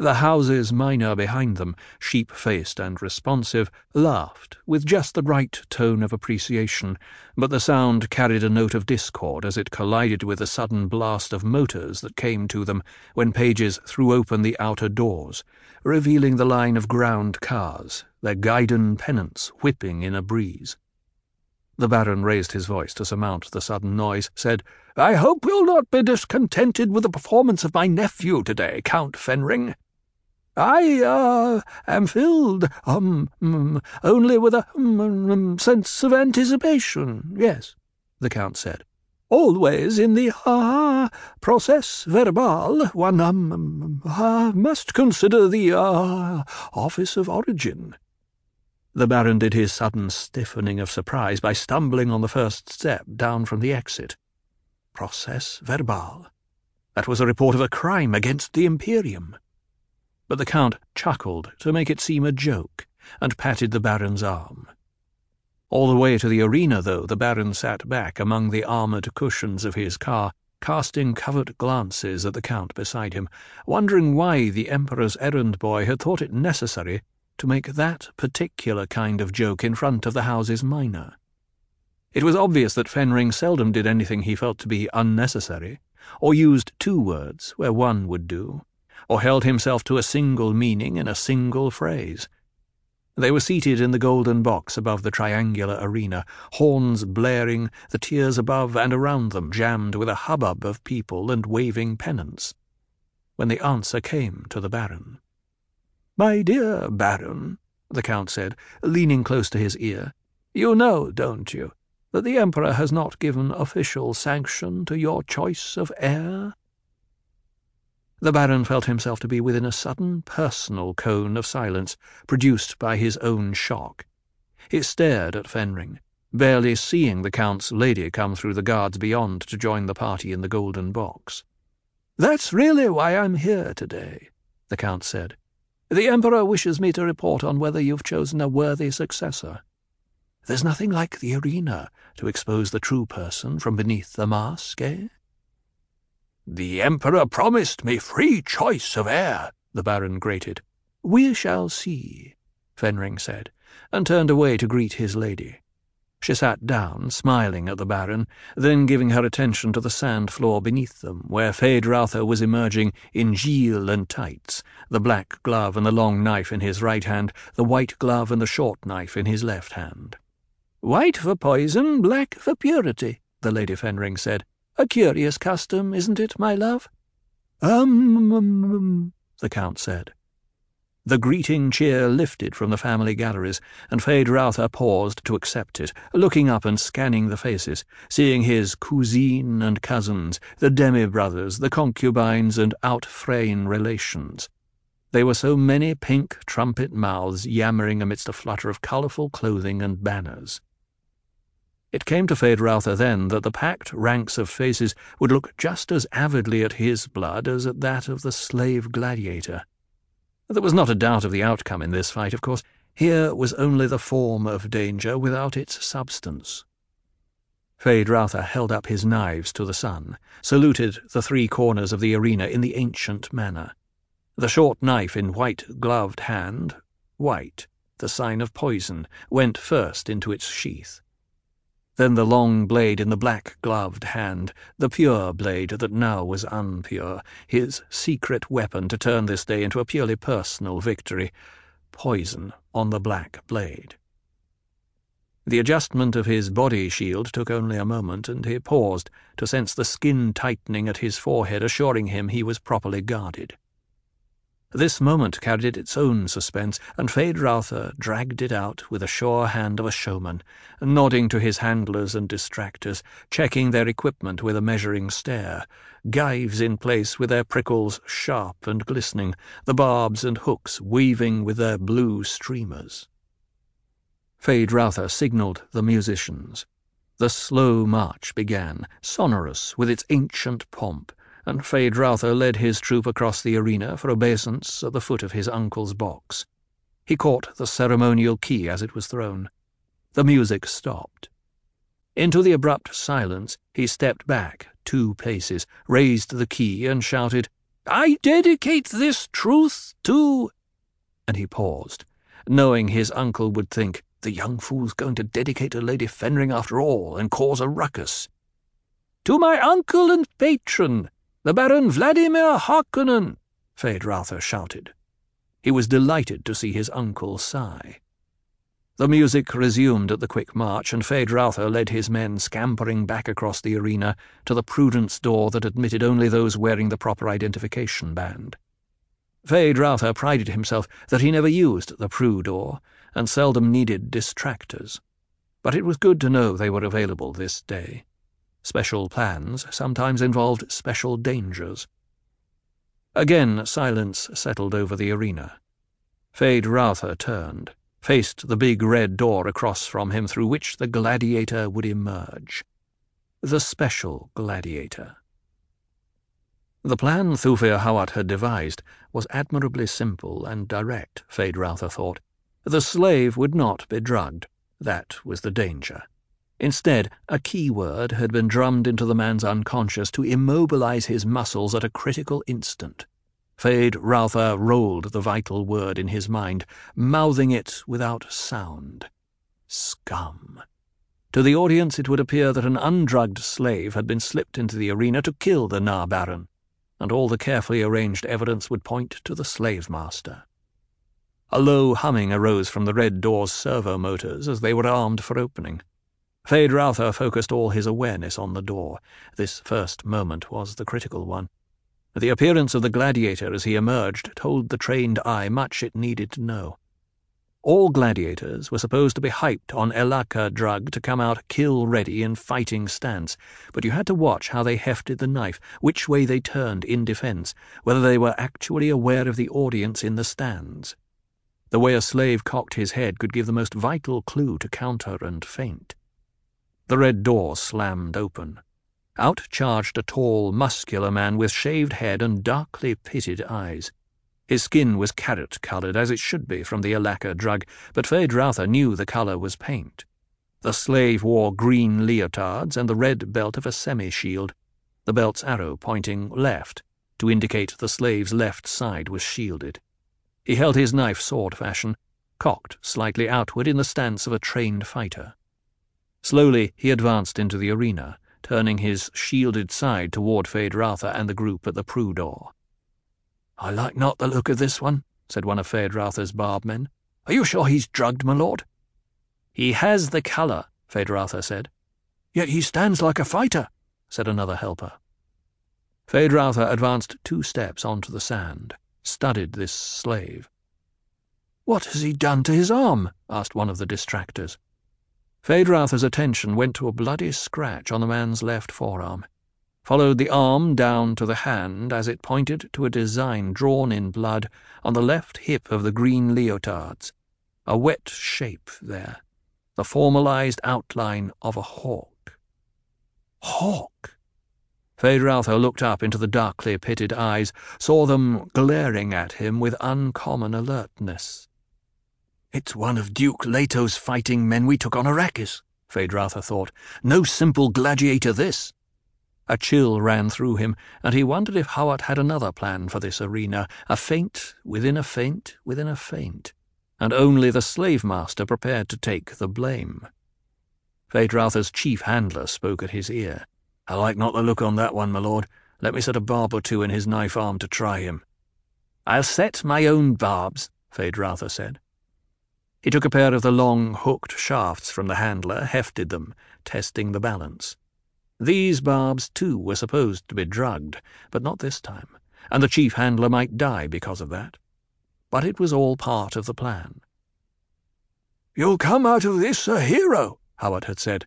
The houses minor behind them, sheep-faced and responsive, laughed with just the right tone of appreciation, but the sound carried a note of discord as it collided with the sudden blast of motors that came to them when pages threw open the outer doors, revealing the line of ground cars, their guidon pennants whipping in a breeze. The Baron raised his voice to surmount the sudden noise, said, I hope you'll not be discontented with the performance of my nephew today, Count Fenring. I, uh, am filled, um, um only with a um, sense of anticipation, yes, the Count said. Always in the, ah, uh, process verbal, one, um, uh, must consider the, uh, office of origin. The Baron did his sudden stiffening of surprise by stumbling on the first step down from the exit. Process verbal. That was a report of a crime against the Imperium but the Count chuckled to make it seem a joke, and patted the Baron's arm. All the way to the arena, though, the Baron sat back among the armoured cushions of his car, casting covert glances at the Count beside him, wondering why the Emperor's errand boy had thought it necessary to make that particular kind of joke in front of the house's minor. It was obvious that Fenring seldom did anything he felt to be unnecessary, or used two words where one would do or held himself to a single meaning in a single phrase. They were seated in the golden box above the triangular arena, horns blaring, the tiers above and around them jammed with a hubbub of people and waving pennants. When the answer came to the Baron. My dear Baron, the Count said, leaning close to his ear, you know, don't you, that the Emperor has not given official sanction to your choice of heir? The Baron felt himself to be within a sudden personal cone of silence produced by his own shock. He stared at Fenring, barely seeing the Count's lady come through the guards beyond to join the party in the golden box. That's really why I'm here today, the Count said. The Emperor wishes me to report on whether you've chosen a worthy successor. There's nothing like the arena to expose the true person from beneath the mask, eh? The Emperor promised me free choice of heir, the Baron grated. We shall see, Fenring said, and turned away to greet his lady. She sat down, smiling at the Baron, then giving her attention to the sand floor beneath them, where Feyd-Rautha was emerging in gill and tights, the black glove and the long knife in his right hand, the white glove and the short knife in his left hand. White for poison, black for purity, the Lady Fenring said. A curious custom, isn't it, my love? Um, um, um, the Count said. The greeting cheer lifted from the family galleries, and Feyd-Rautha paused to accept it, looking up and scanning the faces, seeing his cousine and cousins, the demi-brothers, the concubines and out-freyn relations. They were so many pink trumpet mouths yammering amidst a flutter of colourful clothing and banners. It came to Feyd-Rautha then that the packed ranks of faces would look just as avidly at his blood as at that of the slave gladiator. There was not a doubt of the outcome in this fight, of course. Here was only the form of danger without its substance. Feyd-Rautha held up his knives to the sun, saluted the three corners of the arena in the ancient manner. The short knife in white-gloved hand, white, the sign of poison, went first into its sheath then the long blade in the black-gloved hand, the pure blade that now was unpure, his secret weapon to turn this day into a purely personal victory, poison on the black blade. The adjustment of his body shield took only a moment, and he paused to sense the skin tightening at his forehead, assuring him he was properly guarded. This moment carried its own suspense, and Feyd-Rautha dragged it out with the sure hand of a showman, nodding to his handlers and distractors, checking their equipment with a measuring stare, gyves in place with their prickles sharp and glistening, the barbs and hooks weaving with their blue streamers. Feyd-Rautha signalled the musicians. The slow march began, sonorous with its ancient pomp, and Feyd-Rautha led his troop across the arena for obeisance at the foot of his uncle's box. He caught the ceremonial key as it was thrown. The music stopped. Into the abrupt silence he stepped back two paces, raised the key, and shouted, I dedicate this truth to. And he paused, knowing his uncle would think, the young fool's going to dedicate to Lady Fenring after all and cause a ruckus. To my uncle and patron, the Baron Vladimir Harkonnen, Feyd-Rautha shouted. He was delighted to see his uncle sigh. The music resumed at the quick march, and Feyd-Rautha led his men scampering back across the arena to the Prudence door that admitted only those wearing the proper identification band. Feyd-Rautha prided himself that he never used the Prue door, and seldom needed distractors. But it was good to know they were available this day. Special plans sometimes involved special dangers. Again silence settled over the arena. Feyd-Rautha turned faced the big red door across from him through which the gladiator would emerge. The special gladiator. The plan Thufir Hawat had devised was admirably simple and direct, Feyd-Rautha thought. The slave would not be drugged. That was the danger. Instead, a key word had been drummed into the man's unconscious to immobilize his muscles at a critical instant. Feyd-Rautha rolled the vital word in his mind, mouthing it without sound. Scum. To the audience it would appear that an undrugged slave had been slipped into the arena to kill the na-Baron, and all the carefully arranged evidence would point to the slave master. A low humming arose from the Red Door's servo motors as they were armed for opening. Feyd-Rautha focused all his awareness on the door. This first moment was the critical one. The appearance of the gladiator as he emerged told the trained eye much it needed to know. All gladiators were supposed to be hyped on elacca drug to come out kill ready in fighting stance, but you had to watch how they hefted the knife, which way they turned in defense, whether they were actually aware of the audience in the stands. The way a slave cocked his head could give the most vital clue to counter and feint. The red door slammed open. Out charged a tall, muscular man with shaved head and darkly pitted eyes. His skin was carrot-coloured, as it should be from the elacca drug, but Feyd-Rautha knew the colour was paint. The slave wore green leotards and the red belt of a semi-shield, the belt's arrow pointing left, to indicate the slave's left side was shielded. He held his knife sword fashion, cocked slightly outward in the stance of a trained fighter. Slowly he advanced into the arena, turning his shielded side toward Feyd-Rautha and the group at the Prue door. I like not the look of this one, said one of Feyd-Rautha's barbmen. Are you sure he's drugged, my lord? He has the colour, Feyd-Rautha said. Yet he stands like a fighter, said another helper. Feyd-Rautha advanced two steps onto the sand, studied this slave. What has he done to his arm? asked one of the distractors. Feyd-Rautha's attention went to a bloody scratch on the man's left forearm, followed the arm down to the hand as it pointed to a design drawn in blood on the left hip of the green leotards, a wet shape there, the formalized outline of a hawk. Hawk! Feyd-Rautha looked up into the darkly pitted eyes, saw them glaring at him with uncommon alertness. It's one of Duke Leto's fighting men we took on Arrakis, Feyd-Rautha thought. No simple gladiator, this. A chill ran through him, and he wondered if Hawat had another plan for this arena, a feint within a feint within a feint, and only the slave master prepared to take the blame. Feyd-Rautha's chief handler spoke at his ear. I like not the look on that one, my lord. Let me set a barb or two in his knife arm to try him. I'll set my own barbs, Feyd-Rautha said. He took a pair of the long, hooked shafts from the handler, hefted them, testing the balance. These barbs, too, were supposed to be drugged, but not this time, and the chief handler might die because of that. But it was all part of the plan. You'll come out of this a hero, Hawat had said.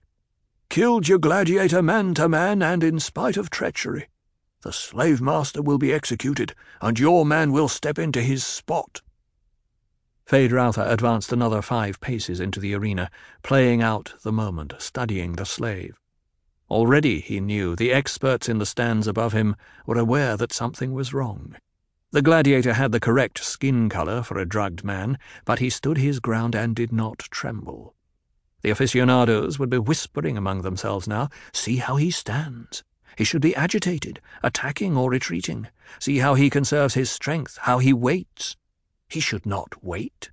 Killed your gladiator man to man and in spite of treachery. The slave master will be executed, and your man will step into his spot. Feyd-Rautha advanced another five paces into the arena, playing out the moment, studying the slave. Already, he knew, the experts in the stands above him were aware that something was wrong. The gladiator had the correct skin colour for a drugged man, but he stood his ground and did not tremble. The aficionados would be whispering among themselves now, see how he stands. He should be agitated, attacking or retreating. See how he conserves his strength, how he waits. He should not wait.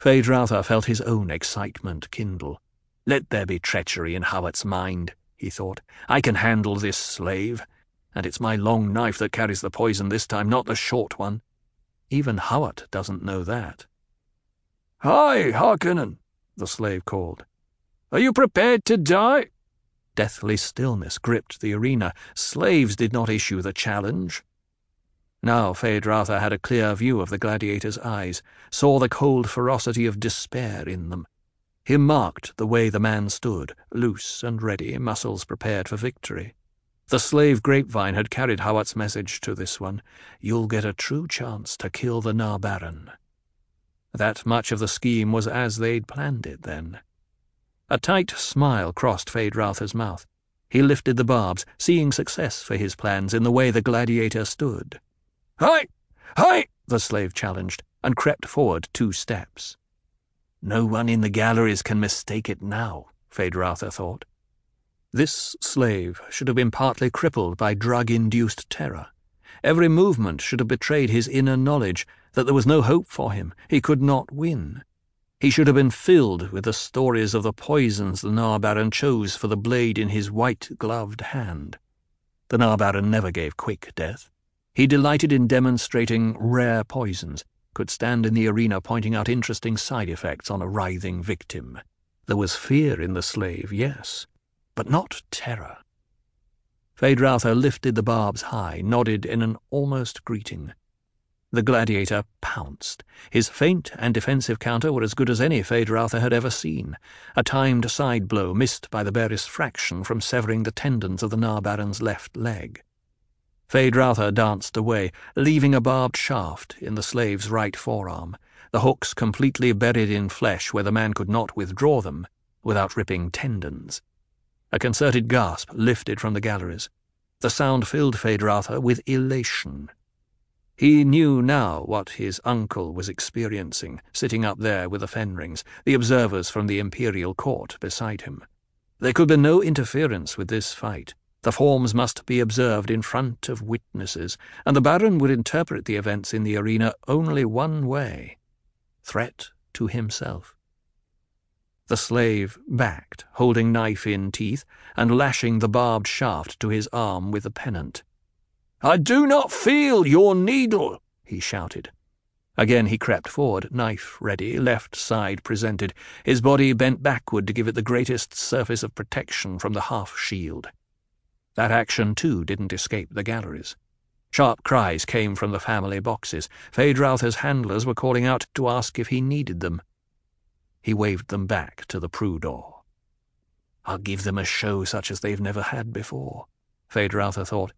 Feyd-Rautha felt his own excitement kindle. Let there be treachery in Hawat's mind, he thought. I can handle this slave, and it's my long knife that carries the poison this time, not the short one. Even Hawat doesn't know that. Hi, Harkonnen, the slave called. Are you prepared to die? Deathly stillness gripped the arena. Slaves did not issue the challenge. Now Feyd-Rautha had a clear view of the gladiator's eyes, saw the cold ferocity of despair in them. He marked the way the man stood, loose and ready, muscles prepared for victory. The slave grapevine had carried Hawat's message to this one. You'll get a true chance to kill the na-Baron. That much of the scheme was as they'd planned it, then. A tight smile crossed Feyd-Rautha's mouth. He lifted the barbs, seeing success for his plans in the way the gladiator stood. Hi! Hi! the slave challenged, and crept forward two steps. No one in the galleries can mistake it now, Feyd-Rautha thought. This slave should have been partly crippled by drug-induced terror. Every movement should have betrayed his inner knowledge that there was no hope for him, he could not win. He should have been filled with the stories of the poisons the na-Baron chose for the blade in his white-gloved hand. The na-Baron never gave quick death. He delighted in demonstrating rare poisons, could stand in the arena pointing out interesting side effects on a writhing victim. There was fear in the slave, yes, but not terror. Feyd-Rautha lifted the barbs high, nodded in an almost greeting. The gladiator pounced. His feint and defensive counter were as good as any Feyd-Rautha had ever seen. A timed side blow missed by the barest fraction from severing the tendons of the na-Baron's left leg. Feyd-Rautha danced away, leaving a barbed shaft in the slave's right forearm, the hooks completely buried in flesh where the man could not withdraw them without ripping tendons. A concerted gasp lifted from the galleries. The sound filled Feyd-Rautha with elation. He knew now what his uncle was experiencing, sitting up there with the Fenrings, the observers from the Imperial Court beside him. There could be no interference with this fight. The forms must be observed in front of witnesses, and the Baron would interpret the events in the arena only one way threat to himself. The slave backed, holding knife in teeth, and lashing the barbed shaft to his arm with the pennant. I do not feel your needle, he shouted. Again he crept forward, knife ready, left side presented, his body bent backward to give it the greatest surface of protection from the half shield. That action, too, didn't escape the galleries. Sharp cries came from the family boxes. Feyd-Rautha's handlers were calling out to ask if he needed them. He waved them back to the Prue door. I'll give them a show such as they've never had before, Feyd-Rautha thought.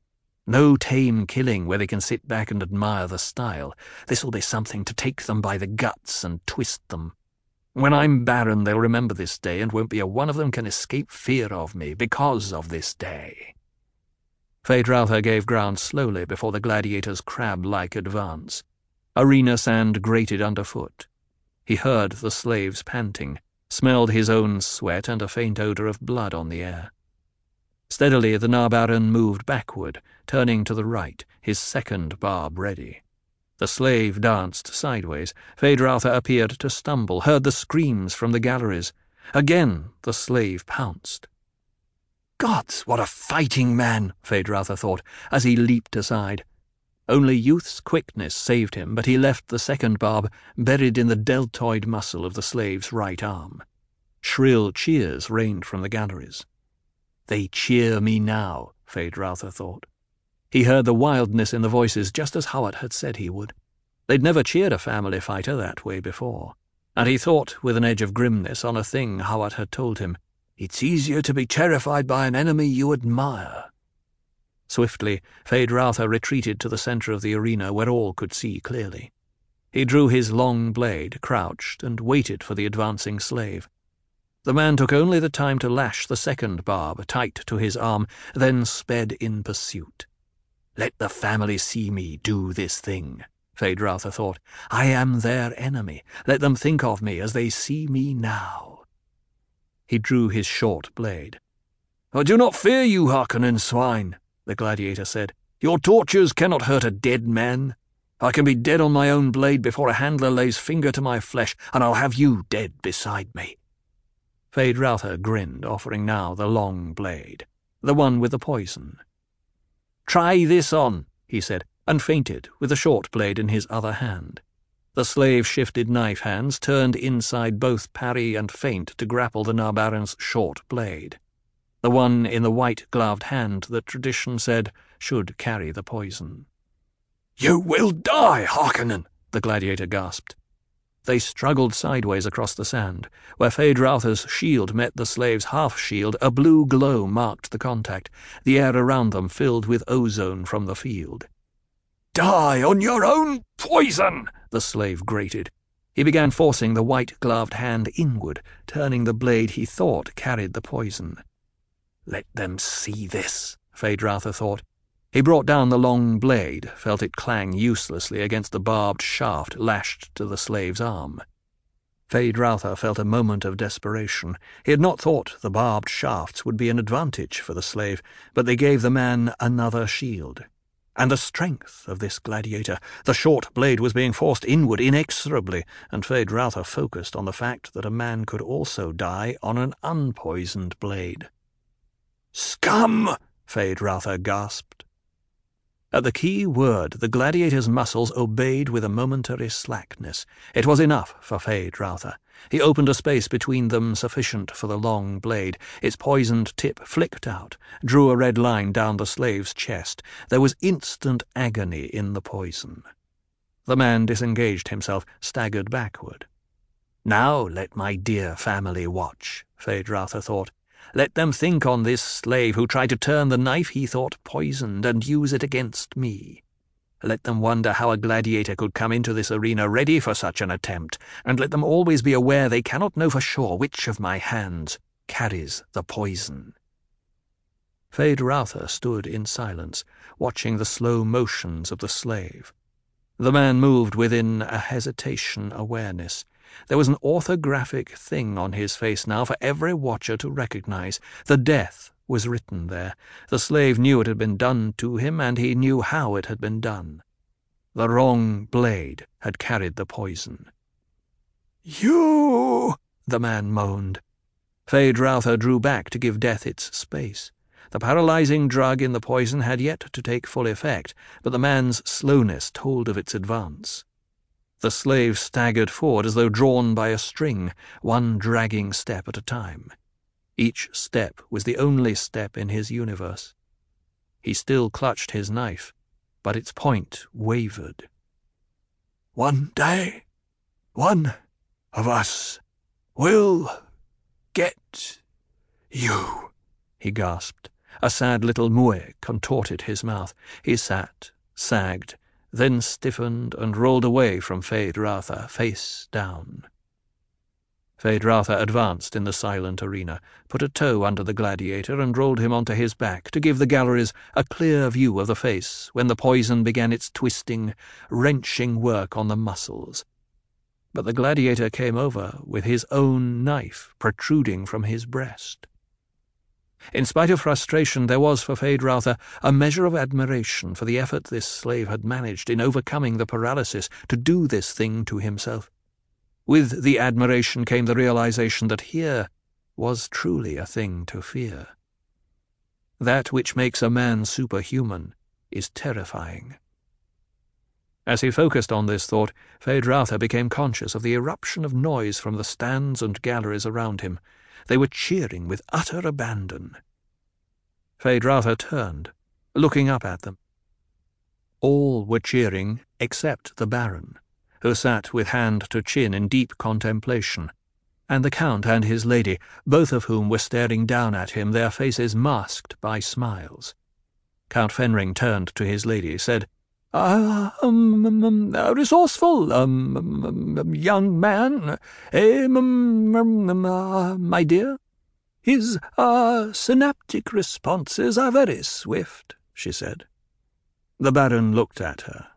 No tame killing where they can sit back and admire the style. This'll be something to take them by the guts and twist them. When I'm Baron, they'll remember this day, and won't be a one of them can escape fear of me because of this day. Feyd-Rautha gave ground slowly before the gladiator's crab-like advance. Arena sand grated underfoot. He heard the slaves panting, smelled his own sweat and a faint odour of blood on the air. Steadily the na-Baron moved backward, turning to the right, his second barb ready. The slave danced sideways. Feyd-Rautha appeared to stumble, heard the screams from the galleries. Again the slave pounced. Gods, what a fighting man, Feyd-Rautha thought, as he leaped aside. Only youth's quickness saved him, but he left the second barb buried in the deltoid muscle of the slave's right arm. Shrill cheers rained from the galleries. They cheer me now, Feyd-Rautha thought. He heard the wildness in the voices just as Hawat had said he would. They'd never cheered a family fighter that way before, and he thought with an edge of grimness on a thing Hawat had told him it's easier to be terrified by an enemy you admire. Swiftly, Feyd-Rautha retreated to the centre of the arena where all could see clearly. He drew his long blade, crouched, and waited for the advancing slave. The man took only the time to lash the second barb tight to his arm, then sped in pursuit. Let the family see me do this thing, Feyd-Rautha thought. I am their enemy. Let them think of me as they see me now. He drew his short blade. I do not fear you, Harkonnen swine, the gladiator said. Your tortures cannot hurt a dead man. I can be dead on my own blade before a handler lays finger to my flesh, and I'll have you dead beside me. Feyd-Rautha grinned, offering now the long blade, the one with the poison. Try this on, he said, and feinted with the short blade in his other hand. The slave shifted knife hands, turned inside both parry and feint to grapple the na-Baron's short blade, the one in the white gloved hand that tradition said should carry the poison. You will die, Harkonnen, the gladiator gasped. They struggled sideways across the sand. Where Feyd-Rautha's shield met the slave's half shield, a blue glow marked the contact, the air around them filled with ozone from the field. Die on your own poison, the slave grated. He began forcing the white gloved hand inward, turning the blade he thought carried the poison. Let them see this, Feyd-Rautha thought. He brought down the long blade, felt it clang uselessly against the barbed shaft lashed to the slave's arm. Feyd-Rautha felt a moment of desperation. He had not thought the barbed shafts would be an advantage for the slave, but they gave the man another shield and the strength of this gladiator. The short blade was being forced inward inexorably, and Feyd-Rautha focused on the fact that a man could also die on an unpoisoned blade. Scum! Feyd-Rautha gasped. At the key word, the gladiator's muscles obeyed with a momentary slackness. It was enough for Feyd-Rautha. He opened a space between them sufficient for the long blade. Its poisoned tip flicked out, drew a red line down the slave's chest. There was instant agony in the poison. The man disengaged himself, staggered backward. Now let my dear family watch, Feyd-Rautha thought. Let them think on this slave who tried to turn the knife he thought poisoned and use it against me. Let them wonder how a gladiator could come into this arena ready for such an attempt, and let them always be aware they cannot know for sure which of my hands carries the poison. Feyd-Rautha stood in silence, watching the slow motions of the slave. The man moved within a hesitation awareness. There was an orthographic thing on his face now for every watcher to recognize, the death was written there. The slave knew it had been done to him, and he knew how it had been done. The wrong blade had carried the poison. You, the man moaned. Feyd-Rautha drew back to give death its space. The paralyzing drug in the poison had yet to take full effect, but the man's slowness told of its advance. The slave staggered forward as though drawn by a string, one dragging step at a time. Each step was the only step in his universe. He still clutched his knife, but its point wavered. One day, one of us will get you, he gasped. A sad little moue contorted his mouth. He sat, sagged, then stiffened and rolled away from Feyd-Rautha, face down. Feyd-Rautha advanced in the silent arena, put a toe under the gladiator, and rolled him onto his back to give the galleries a clear view of the face when the poison began its twisting, wrenching work on the muscles. But the gladiator came over with his own knife protruding from his breast. In spite of frustration, there was for Feyd-Rautha a measure of admiration for the effort this slave had managed in overcoming the paralysis to do this thing to himself. With the admiration came the realization that here was truly a thing to fear. That which makes a man superhuman is terrifying. As he focused on this thought, Feyd-Rautha became conscious of the eruption of noise from the stands and galleries around him. They were cheering with utter abandon. Feyd-Rautha turned, looking up at them. All were cheering except the Baron who sat with hand to chin in deep contemplation, and the Count and his lady, both of whom were staring down at him, their faces masked by smiles. Count Fenring turned to his lady, said, uh, um, um, um, a resourceful um, um, um, young man, eh, um, uh, my dear? His uh, synaptic responses are very swift, she said. The Baron looked at her,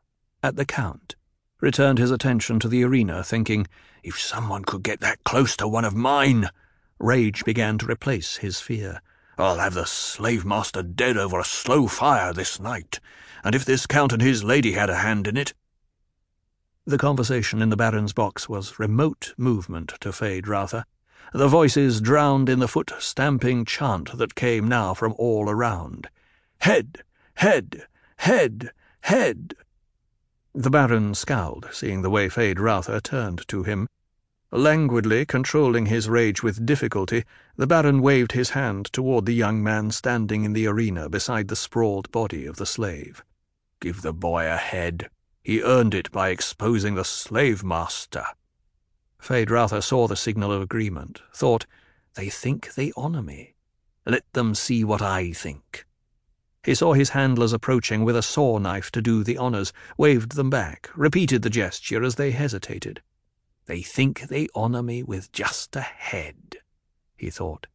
at the Count, returned his attention to the arena, thinking, If someone could get that close to one of mine! Rage began to replace his fear. I'll have the slave master dead over a slow fire this night, and if this count and his lady had a hand in it. The conversation in the Baron's box was remote movement to Feyd-Rautha. The voices drowned in the foot stamping chant that came now from all around. Head! Head! Head! Head! The Baron scowled, seeing the way Feyd-Rautha turned to him. Languidly controlling his rage with difficulty, the Baron waved his hand toward the young man standing in the arena beside the sprawled body of the slave. Give the boy a head. He earned it by exposing the slave master. Feyd-Rautha saw the signal of agreement, thought, They think they honour me. Let them see what I think. He saw his handlers approaching with a saw knife to do the honours, waved them back, repeated the gesture as they hesitated. They think they honour me with just a head, he thought.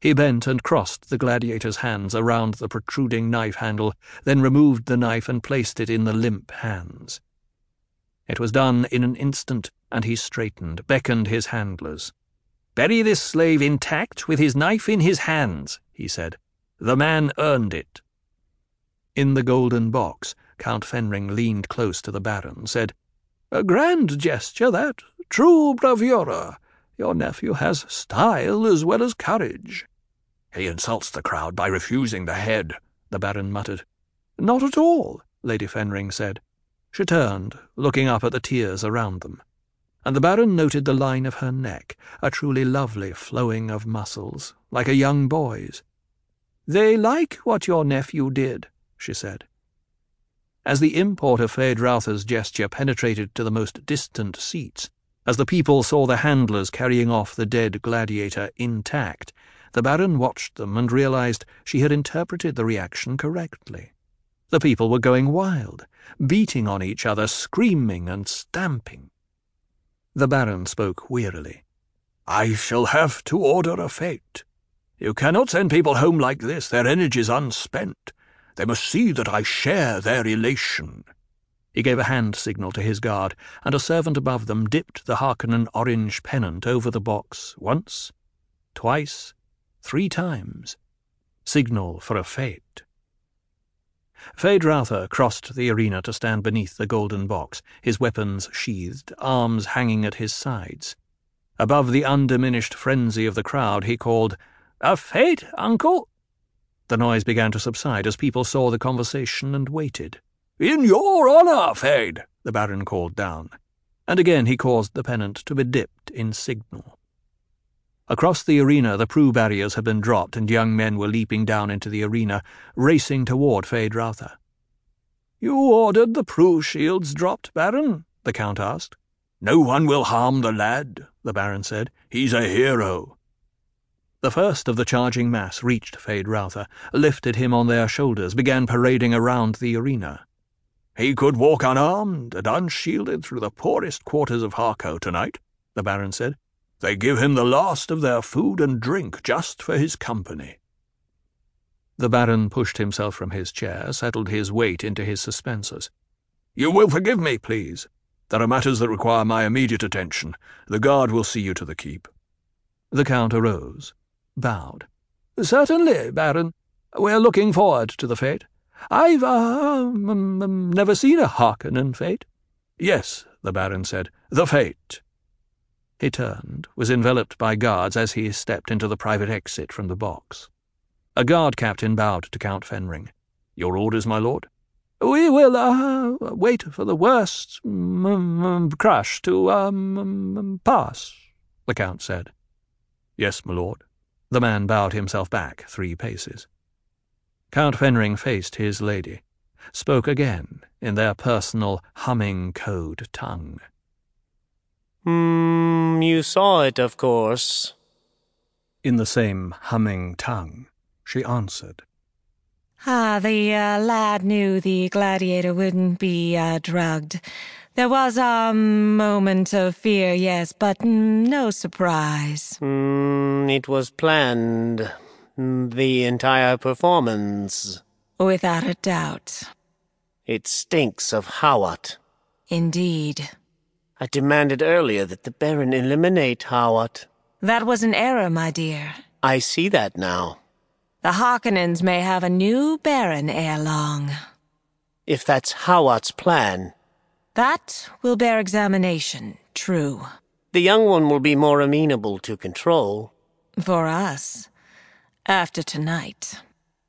He bent and crossed the gladiator's hands around the protruding knife handle, then removed the knife and placed it in the limp hands. It was done in an instant, and he straightened, beckoned his handlers. Bury this slave intact with his knife in his hands, he said. The man earned it. In the golden box, Count Fenring leaned close to the Baron, said, A grand gesture, that. True bravura. Your nephew has style as well as courage. He insults the crowd by refusing the head, the Baron muttered. Not at all, Lady Fenring said. She turned, looking up at the tiers around them, and the Baron noted the line of her neck, a truly lovely flowing of muscles, like a young boy's. They like what your nephew did, she said. As the import of Feyd-Rautha's gesture penetrated to the most distant seats, as the people saw the handlers carrying off the dead gladiator intact, the Baron watched them and realized she had interpreted the reaction correctly. The people were going wild, beating on each other, screaming and stamping. The Baron spoke wearily. I shall have to order a fete. You cannot send people home like this, their energies unspent. They must see that I share their elation. He gave a hand signal to his guard, and a servant above them dipped the Harkonnen orange pennant over the box once, twice, three times. Signal for a fete. Feyd-Rautha crossed the arena to stand beneath the golden box, his weapons sheathed, arms hanging at his sides. Above the undiminished frenzy of the crowd, he called, A fete, uncle? The noise began to subside as people saw the conversation and waited. In your honour, Feyd, the Baron called down, and again he caused the pennant to be dipped in signal. Across the arena the Prue barriers had been dropped, and young men were leaping down into the arena, racing toward Feyd-Rautha. You ordered the Prue shields dropped, Baron? the Count asked. No one will harm the lad, the Baron said. He's a hero. The first of the charging mass reached Feyd-Rautha, lifted him on their shoulders, began parading around the arena. He could walk unarmed and unshielded through the poorest quarters of Harko tonight, the Baron said. They give him the last of their food and drink just for his company. The Baron pushed himself from his chair, settled his weight into his suspensors. You will forgive me, please. There are matters that require my immediate attention. The guard will see you to the keep. The Count arose bowed. Certainly, Baron. We're looking forward to the fete. I've, uh, um, um, never seen a Harkonnen fete. Yes, the Baron said, the fete. He turned, was enveloped by guards as he stepped into the private exit from the box. A guard captain bowed to Count Fenring. Your orders, my lord? We will, uh, wait for the worst um, crush to, um, pass, the Count said. Yes, my lord. The man bowed himself back three paces. Count Fenring faced his lady, spoke again in their personal humming code tongue. Hmm, you saw it, of course. In the same humming tongue, she answered. Ah, the uh, lad knew the gladiator wouldn't be uh, drugged. There was a moment of fear, yes, but no surprise. Mm, it was planned. The entire performance. Without a doubt. It stinks of Hawat. Indeed. I demanded earlier that the Baron eliminate Hawat. That was an error, my dear. I see that now. The Harkonnens may have a new Baron ere long. If that's Hawat's plan. That will bear examination, true. The young one will be more amenable to control. For us. After tonight.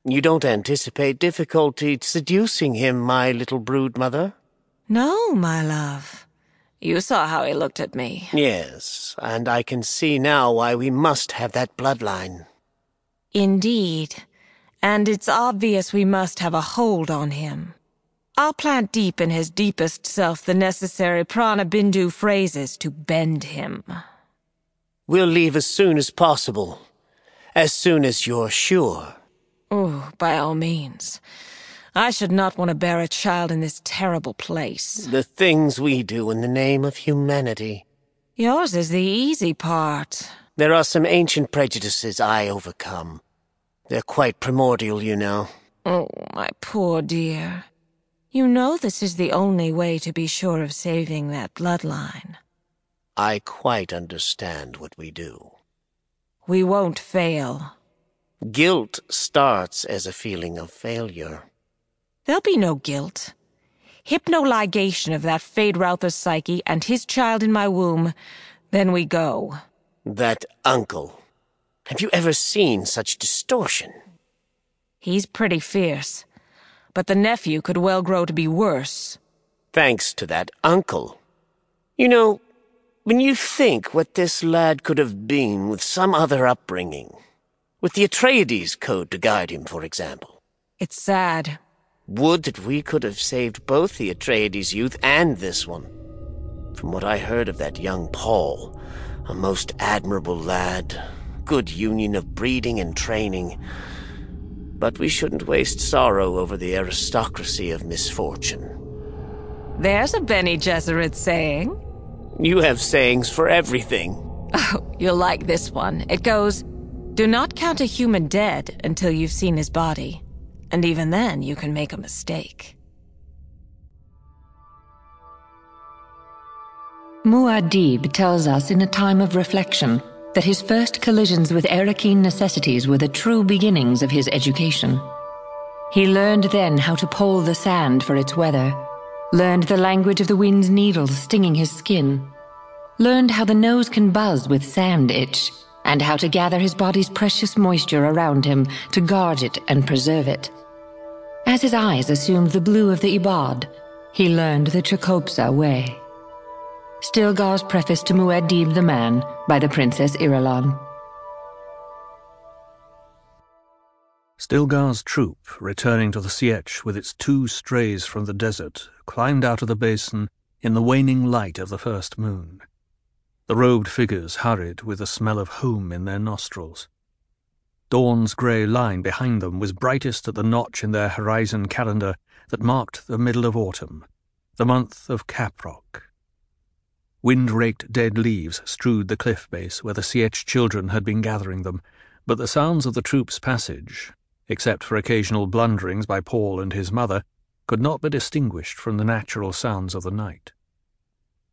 You don't anticipate difficulty seducing him, my little brood mother? No, my love. You saw how he looked at me. Yes, and I can see now why we must have that bloodline. Indeed. And it's obvious we must have a hold on him. I'll plant deep in his deepest self the necessary prana bindu phrases to bend him. We'll leave as soon as possible. As soon as you're sure. Oh, by all means. I should not want to bear a child in this terrible place. The things we do in the name of humanity. Yours is the easy part. There are some ancient prejudices I overcome. They're quite primordial, you know. Oh, my poor dear. You know this is the only way to be sure of saving that bloodline. I quite understand what we do. We won't fail. Guilt starts as a feeling of failure. There'll be no guilt. Hypnoligation of that Feyd-Rautha's psyche and his child in my womb. Then we go. That uncle. Have you ever seen such distortion? He's pretty fierce. But the nephew could well grow to be worse. Thanks to that uncle. You know, when you think what this lad could have been with some other upbringing, with the Atreides code to guide him, for example. It's sad. Would that we could have saved both the Atreides youth and this one. From what I heard of that young Paul, a most admirable lad, good union of breeding and training. But we shouldn't waste sorrow over the aristocracy of misfortune. There's a Bene Gesserit saying. You have sayings for everything. Oh, you'll like this one. It goes, Do not count a human dead until you've seen his body. And even then, you can make a mistake. Muad'Dib tells us in a time of reflection that his first collisions with Arrakeen necessities were the true beginnings of his education. He learned then how to pole the sand for its weather, learned the language of the wind's needles stinging his skin, learned how the nose can buzz with sand itch, and how to gather his body's precious moisture around him to guard it and preserve it. As his eyes assumed the blue of the Ibad, he learned the Chakobsa way. Stilgar's preface to Muad'Dib the Man by the Princess Irulan. Stilgar's troop, returning to the Sietch with its two strays from the desert, climbed out of the basin in the waning light of the first moon. The robed figures hurried with the smell of home in their nostrils. Dawn's grey line behind them was brightest at the notch in their horizon calendar that marked the middle of autumn, the month of Caprock. Wind-raked dead leaves strewed the cliff base where the Sietch children had been gathering them, but the sounds of the troop's passage, except for occasional blunderings by Paul and his mother, could not be distinguished from the natural sounds of the night.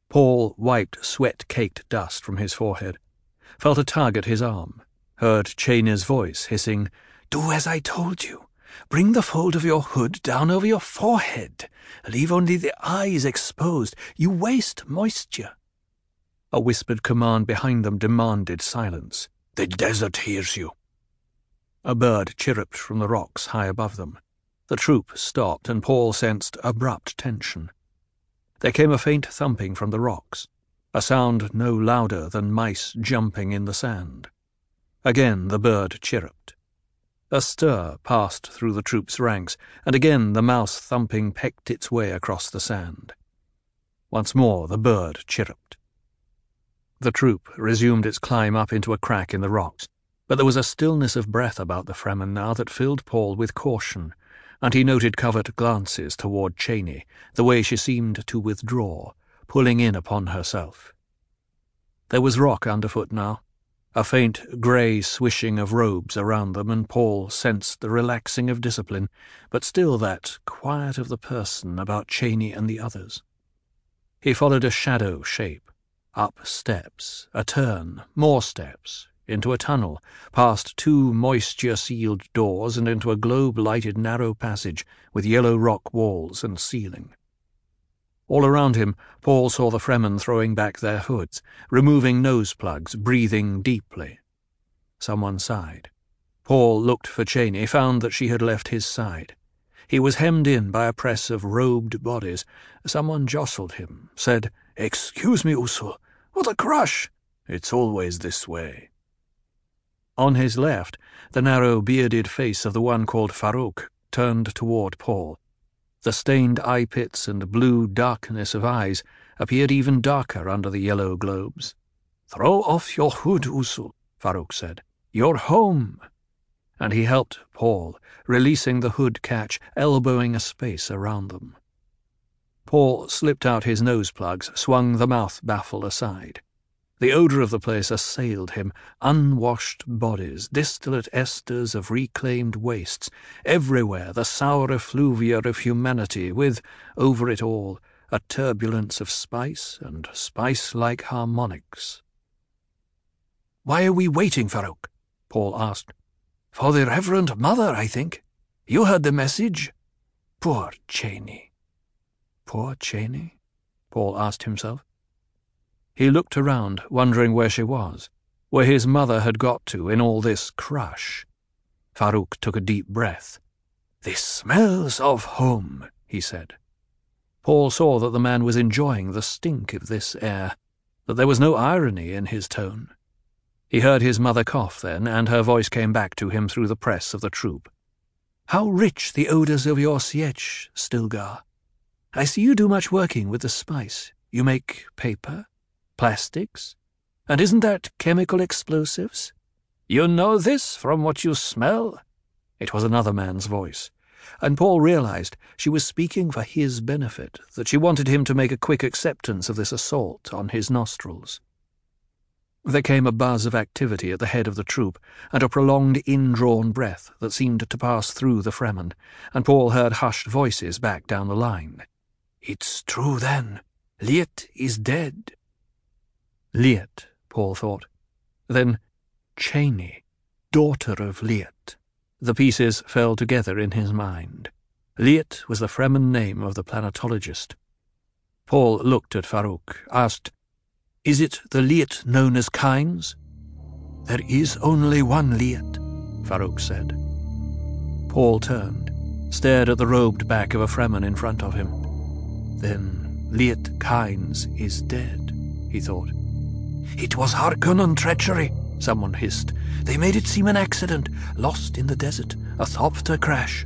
Paul wiped sweat-caked dust from his forehead, felt a tug at his arm, heard Chani's voice hissing, Do as I told you. Bring the fold of your hood down over your forehead. Leave only the eyes exposed. You waste moisture. A whispered command behind them demanded silence. The desert hears you. A bird chirruped from the rocks high above them. The troop stopped, and Paul sensed abrupt tension. There came a faint thumping from the rocks, a sound no louder than mice jumping in the sand. Again the bird chirruped. A stir passed through the troop's ranks, and again the mouse thumping pecked its way across the sand. Once more the bird chirruped. The troop resumed its climb up into a crack in the rocks, but there was a stillness of breath about the Fremen now that filled Paul with caution, and he noted covert glances toward Chani, the way she seemed to withdraw, pulling in upon herself. There was rock underfoot now, a faint grey swishing of robes around them, and Paul sensed the relaxing of discipline, but still that quiet of the person about Chani and the others. He followed a shadow shape, up steps, a turn, more steps, into a tunnel, past two moisture-sealed doors and into a globe-lighted narrow passage with yellow rock walls and ceiling. All around him, Paul saw the Fremen throwing back their hoods, removing nose plugs, breathing deeply. Someone sighed. Paul looked for Chani, found that she had left his side. He was hemmed in by a press of robed bodies. Someone jostled him, said, Excuse me, Usul. What a crush! It's always this way. On his left, the narrow, bearded face of the one called Farok turned toward Paul. The stained eye pits and blue darkness of eyes appeared even darker under the yellow globes. Throw off your hood, Usul, Farok said. You're home. And he helped Paul, releasing the hood catch, elbowing a space around them. Paul slipped out his nose plugs, swung the mouth baffle aside. The odour of the place assailed him unwashed bodies, distillate esters of reclaimed wastes, everywhere the sour effluvia of humanity, with, over it all, a turbulence of spice and spice like harmonics. Why are we waiting, Farok? Paul asked. For the Reverend Mother, I think. You heard the message? Poor Chani. Poor Chani? Paul asked himself. He looked around, wondering where she was, where his mother had got to in all this crush. Farok took a deep breath. This smells of home, he said. Paul saw that the man was enjoying the stink of this air, that there was no irony in his tone. He heard his mother cough then, and her voice came back to him through the press of the troop. How rich the odours of your sietch, Stilgar. I see you do much working with the spice. You make paper, Plastics? And isn't that chemical explosives? You know this from what you smell? It was another man's voice, and Paul realized she was speaking for his benefit, that she wanted him to make a quick acceptance of this assault on his nostrils. There came a buzz of activity at the head of the troop, and a prolonged indrawn breath that seemed to pass through the Fremen, and Paul heard hushed voices back down the line. It's true, then. Liet is dead. Liet, Paul thought. Then Chani, daughter of Liet. The pieces fell together in his mind. Liet was the Fremen name of the planetologist. Paul looked at Farok, asked, Is it the Liet known as Kynes? There is only one Liet, Farok said. Paul turned, stared at the robed back of a Fremen in front of him. Then Liet Kynes is dead, he thought. It was Harkonnen treachery, someone hissed. They made it seem an accident, lost in the desert, a Thopter crash.